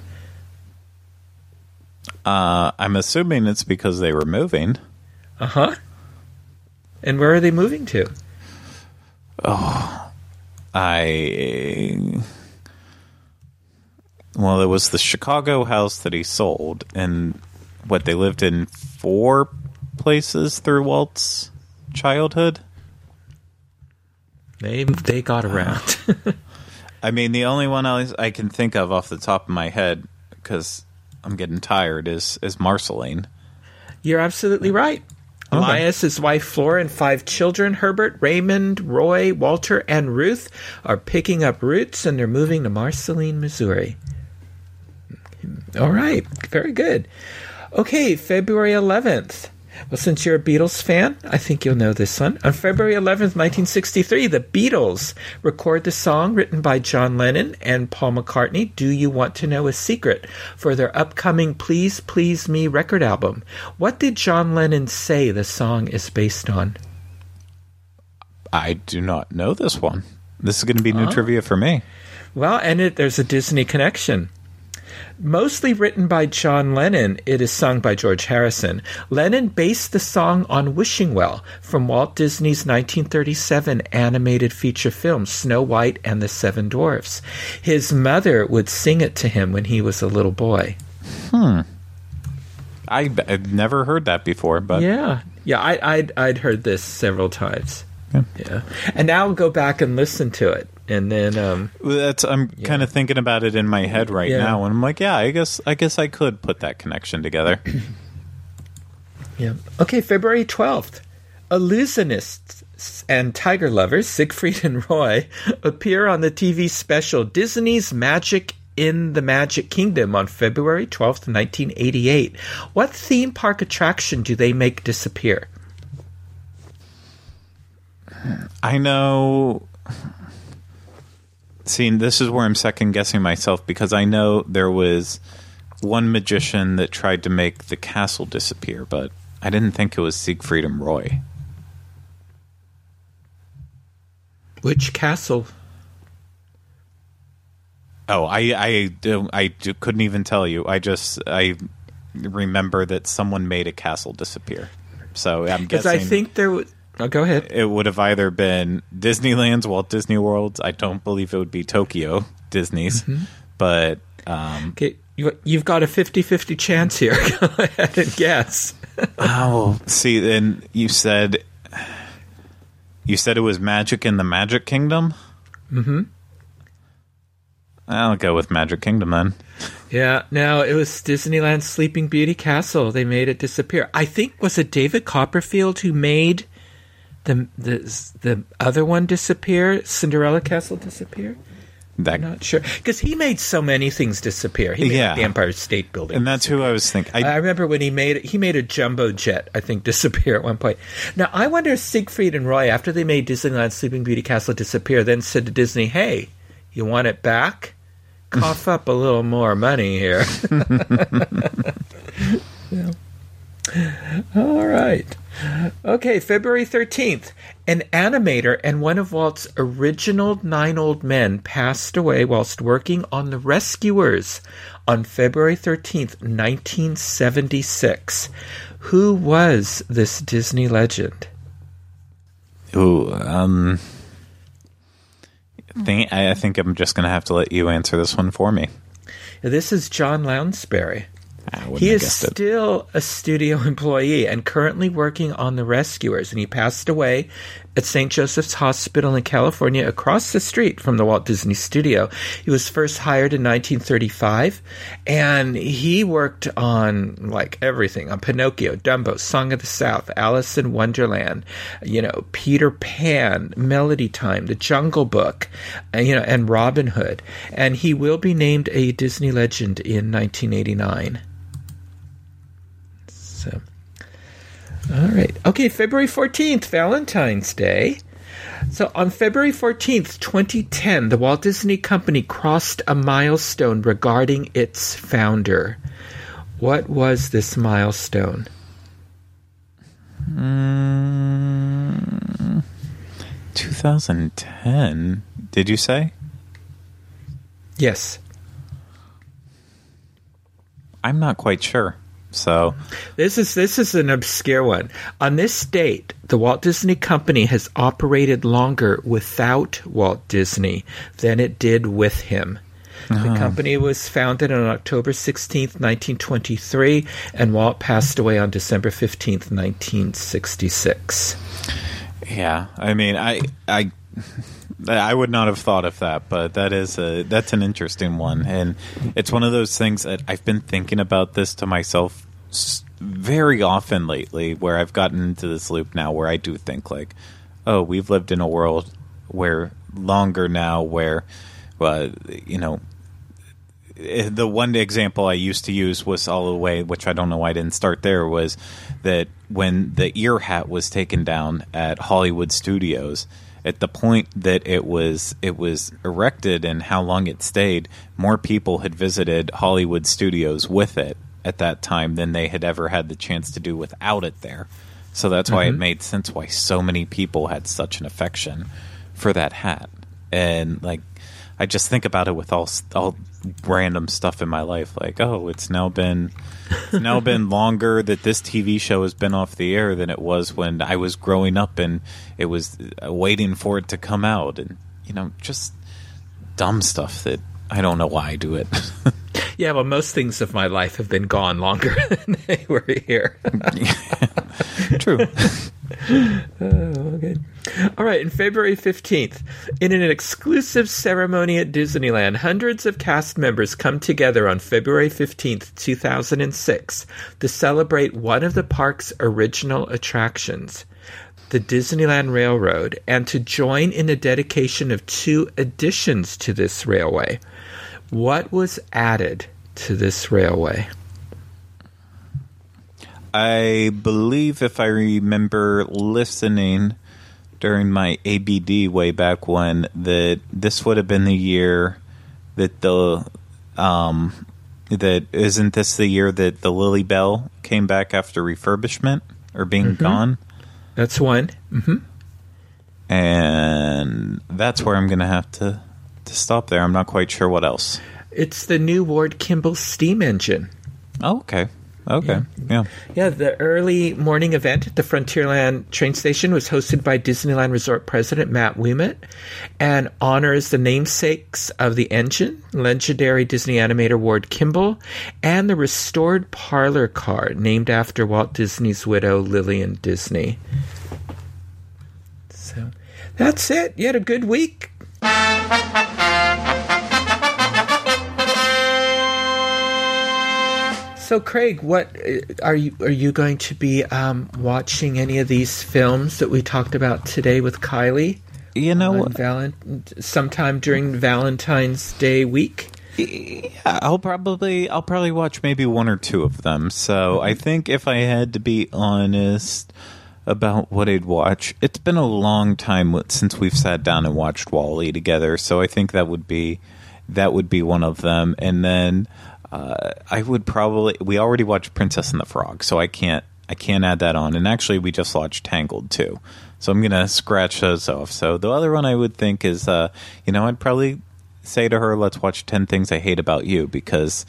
Uh, I'm assuming it's because they were moving. Uh huh. And where are they moving to? Oh, I well, it was the Chicago house that he sold, and what they lived in four places through Walt's childhood. They they got around. <laughs> I mean, the only one I, I can think of off the top of my head, because I'm getting tired, is is Marceline. You're absolutely right. Okay. His wife Flora, and five children Herbert, Raymond, Roy, Walter, and Ruth are picking up roots and they're moving to Marceline, Missouri. All right, very good. Okay, February 11th. Well, since you're a Beatles fan, I think you'll know this one. On February 11th, 1963, the Beatles record the song written by John Lennon and Paul McCartney, Do You Want to Know a Secret, for their upcoming Please Please Me record album. What did John Lennon say the song is based on? I do not know this one. This is going to be new oh. trivia for me. Well, and it, there's a Disney connection. Mostly written by John Lennon, it is sung by George Harrison. Lennon based the song on Wishing Well from Walt Disney's 1937 animated feature film Snow White and the Seven Dwarfs. His mother would sing it to him when he was a little boy. Hmm. I, I've never heard that before, but Yeah, yeah, I, I'd I'd heard this several times. Yeah, and now I'll go back and listen to it, and then um, that's I'm kind of thinking about it in my head right Yeah. now, and I'm like, yeah, I guess I guess I could put that connection together. <clears throat> Yeah. Okay, February 12th. Illusionists and tiger lovers, Siegfried and Roy, appear on the TV special Disney's Magic in the Magic Kingdom on February 12th, 1988. What theme park attraction do they make disappear? I know. See, this is where I'm second guessing myself because I know there was one magician that tried to make the castle disappear, but I didn't think it was Siegfried and Roy. Which castle? Oh, I I I couldn't even tell you. I just I remember that someone made a castle disappear. So I'm Because guessing I think there was. Oh, go ahead. it would have either been Disneyland's, Walt Disney World's. I don't believe it would be Tokyo Disney's, Mm-hmm. but um, Okay, you, you've got a 50 50 chance here. <laughs> go ahead and guess. <laughs> oh, see, then you said you said it was Magic in the Magic Kingdom. Mm-hmm. I'll go with Magic Kingdom then. Yeah, no, it was Disneyland's Sleeping Beauty Castle. They made it disappear. I think was it David Copperfield who made the the the other one disappear, Cinderella Castle disappear. That Not sure because he made so many things disappear. He made Yeah. the Empire State Building, and that's who I was thinking. I, I remember when he made he made a jumbo jet, I think, <laughs> disappear at one point. Now I wonder if Siegfried and Roy, after they made Disneyland Sleeping Beauty Castle disappear, then said to Disney, "Hey, you want it back? Cough <laughs> up a little more money here." <laughs> Yeah. All right. Okay, February 13th. An animator and one of Walt's original nine old men passed away whilst working on The Rescuers on February 13th, 1976. Who was this Disney legend? Ooh, um, think, I I think I'm just going to have to let you answer this one for me. This is John Lounsbery. He is still a studio <laughs> employee and currently working on The Rescuers. And he passed away at St. Joseph's Hospital in California across the street from the Walt Disney Studio. He was first hired in 1935 and he worked on like everything on Pinocchio, Dumbo, Song of the South, Alice in Wonderland, you know, Peter Pan, Melody Time, The Jungle Book, uh, you know, and Robin Hood. And he will be named a Disney legend in 1989. All right. Okay, February 14th, Valentine's Day. So, on February 14th, 2010, the Walt Disney Company crossed a milestone regarding its founder. What was this milestone? Mm, 2010. Did you say? Yes. I'm not quite sure. So This is this is an obscure one. On this date, the Walt Disney Company has operated longer without Walt Disney than it did with him. The uh-huh. company was founded on October 16th, 1923, and Walt passed away on December 15th, 1966. yeah, I mean, I I <laughs> I would not have thought of that, but that is a that's an interesting one, and it's one of those things that I've been thinking about this to myself very often lately, where I've gotten into this loop now, where I do think like, oh, we've lived in a world where longer now, where, well, you know, eh, the one example I used to use was all the way, which I don't know why I didn't start there, was that when the ear hat was taken down at Hollywood Studios, at the point that it was it was erected and how long it stayed, more people had visited Hollywood Studios with it at that time than they had ever had the chance to do without it there. So that's why it mm-hmm. made sense why so many people had such an affection for that hat. And like I just think about it with all all random stuff in my life. Like, oh, it's now been it's now been <laughs> longer that this TV show has been off the air than it was when I was growing up and it was uh, waiting for it to come out, and you know, just dumb stuff that I don't know why I do it. <laughs> Yeah, well, most things of my life have been gone longer <laughs> than they were here. <laughs> True. <laughs> Oh, okay. All right, in February 15th, in an exclusive ceremony at Disneyland, hundreds of cast members come together on February 15th, 2006, to celebrate one of the park's original attractions, the Disneyland Railroad, and to join in the dedication of two additions to this railway. What was added to this railway? I believe if I remember listening during my ABD way back when that this would have been the year that the um that isn't this the year that the Lilly Belle came back after refurbishment or being gone That's one. hmm and that's where I'm going to have to to stop there. I'm not quite sure what else. It's the new Ward Kimball steam engine. Oh, okay. Okay. Yeah. Yeah, the early morning event at the Frontierland train station was hosted by Disneyland Resort President Matt Ouimet and honors the namesakes of the engine, legendary Disney animator Ward Kimball, and the restored parlor car named after Walt Disney's widow Lillian Disney. So that's it. You had a good week. So, Craig, what uh, are you are you going to be um, watching any of these films that we talked about today with Kylie? You know? Valent- sometime during Valentine's Day week. Yeah, I'll probably I'll probably watch maybe one or two of them. So I think if I had to be honest about what I'd watch, it's been a long time since we've sat down and watched Wall-E together. So I think that would be that would be one of them. And then uh, I would probably we already watched Princess and the Frog, so I can't I can't add that on. And actually, we just watched Tangled too, so I'm gonna scratch those off. So the other one I would think is, uh, you know, I'd probably say to her, "Let's watch Ten Things I Hate About You," because.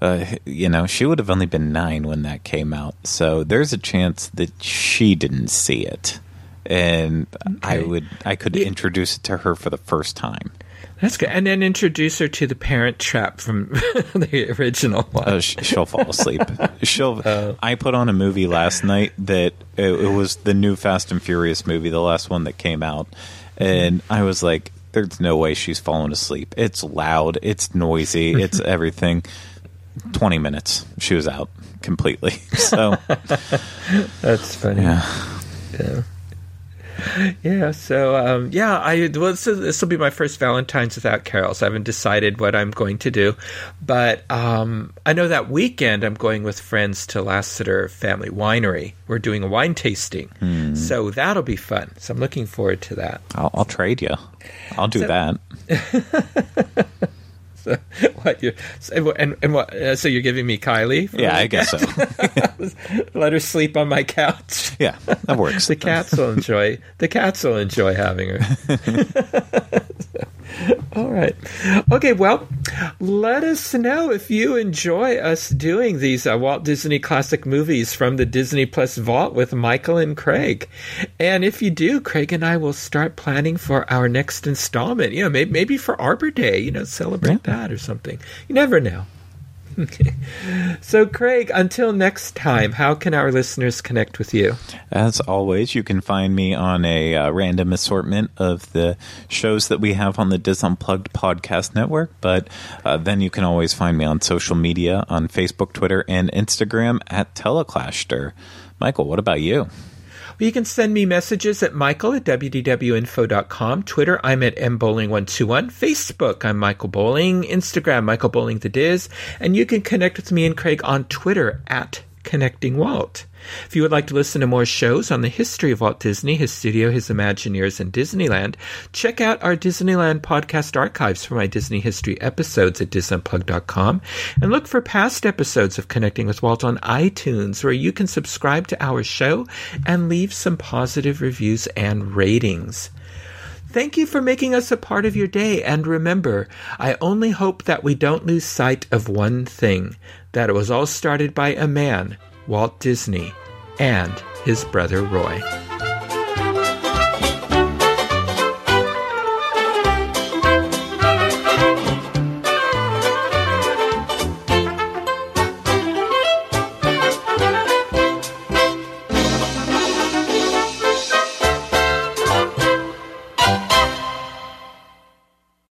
Uh, you know, she would have only been nine when that came out, so there's a chance that she didn't see it, and I would, I could Yeah. introduce it to her for the first time. That's good. And then introduce her to the Parent Trap from <laughs> the original one. Oh, she'll fall asleep. She'll. <laughs> I put on a movie last night that it, it was the new Fast and Furious movie, the last one that came out, and I was like, "There's no way she's falling asleep. It's loud, it's noisy, it's <laughs> everything." Twenty minutes, she was out completely. <laughs> So That's funny. yeah, Yeah. Yeah, so um, yeah, I well, this will be my first Valentine's without carols. I haven't decided what I'm going to do, but um, I know that weekend I'm going with friends to Lasseter Family Winery. We're doing a wine tasting, so that'll be fun. So I'm looking forward to that. I'll, I'll trade you. I'll do So- that. <laughs> So, <laughs> what you so, and and what? Uh, so you're giving me Kylie? Yeah, I guess so. <laughs> Let her sleep on my couch. Yeah, that works. <laughs> The cats will enjoy. The cats will enjoy having her. <laughs> All right. Okay, well, let us know if you enjoy us doing these uh, Walt Disney classic movies from the Disney Plus vault with Michael and Craig. And if you do, Craig and I will start planning for our next installment. You know, maybe, maybe for Arbor Day, you know, celebrate yeah. that or something. You never know. <laughs> So, Craig, until next time, how can our listeners connect with you? As always, you can find me on a uh, random assortment of the shows that we have on the Dis Unplugged podcast network. But uh, then you can always find me on social media on Facebook, Twitter, and Instagram at Teleclaster. Michael, what about you? You can send me messages at michael at wdwinfo.com. Twitter, I'm at mbowling121. Facebook, I'm Michael Bowling. Instagram, Michael Bowling the Diz. And you can connect with me and Craig on Twitter at Connecting Walt. If you would like to listen to more shows on the history of Walt Disney, his studio, his Imagineers, and Disneyland, check out our Disneyland podcast archives for my Disney history episodes at disunplug.com and look for past episodes of Connecting with Walt on iTunes where you can subscribe to our show and leave some positive reviews and ratings. Thank you for making us a part of your day. And remember, I only hope that we don't lose sight of one thing that it was all started by a man Walt Disney, and his brother Roy.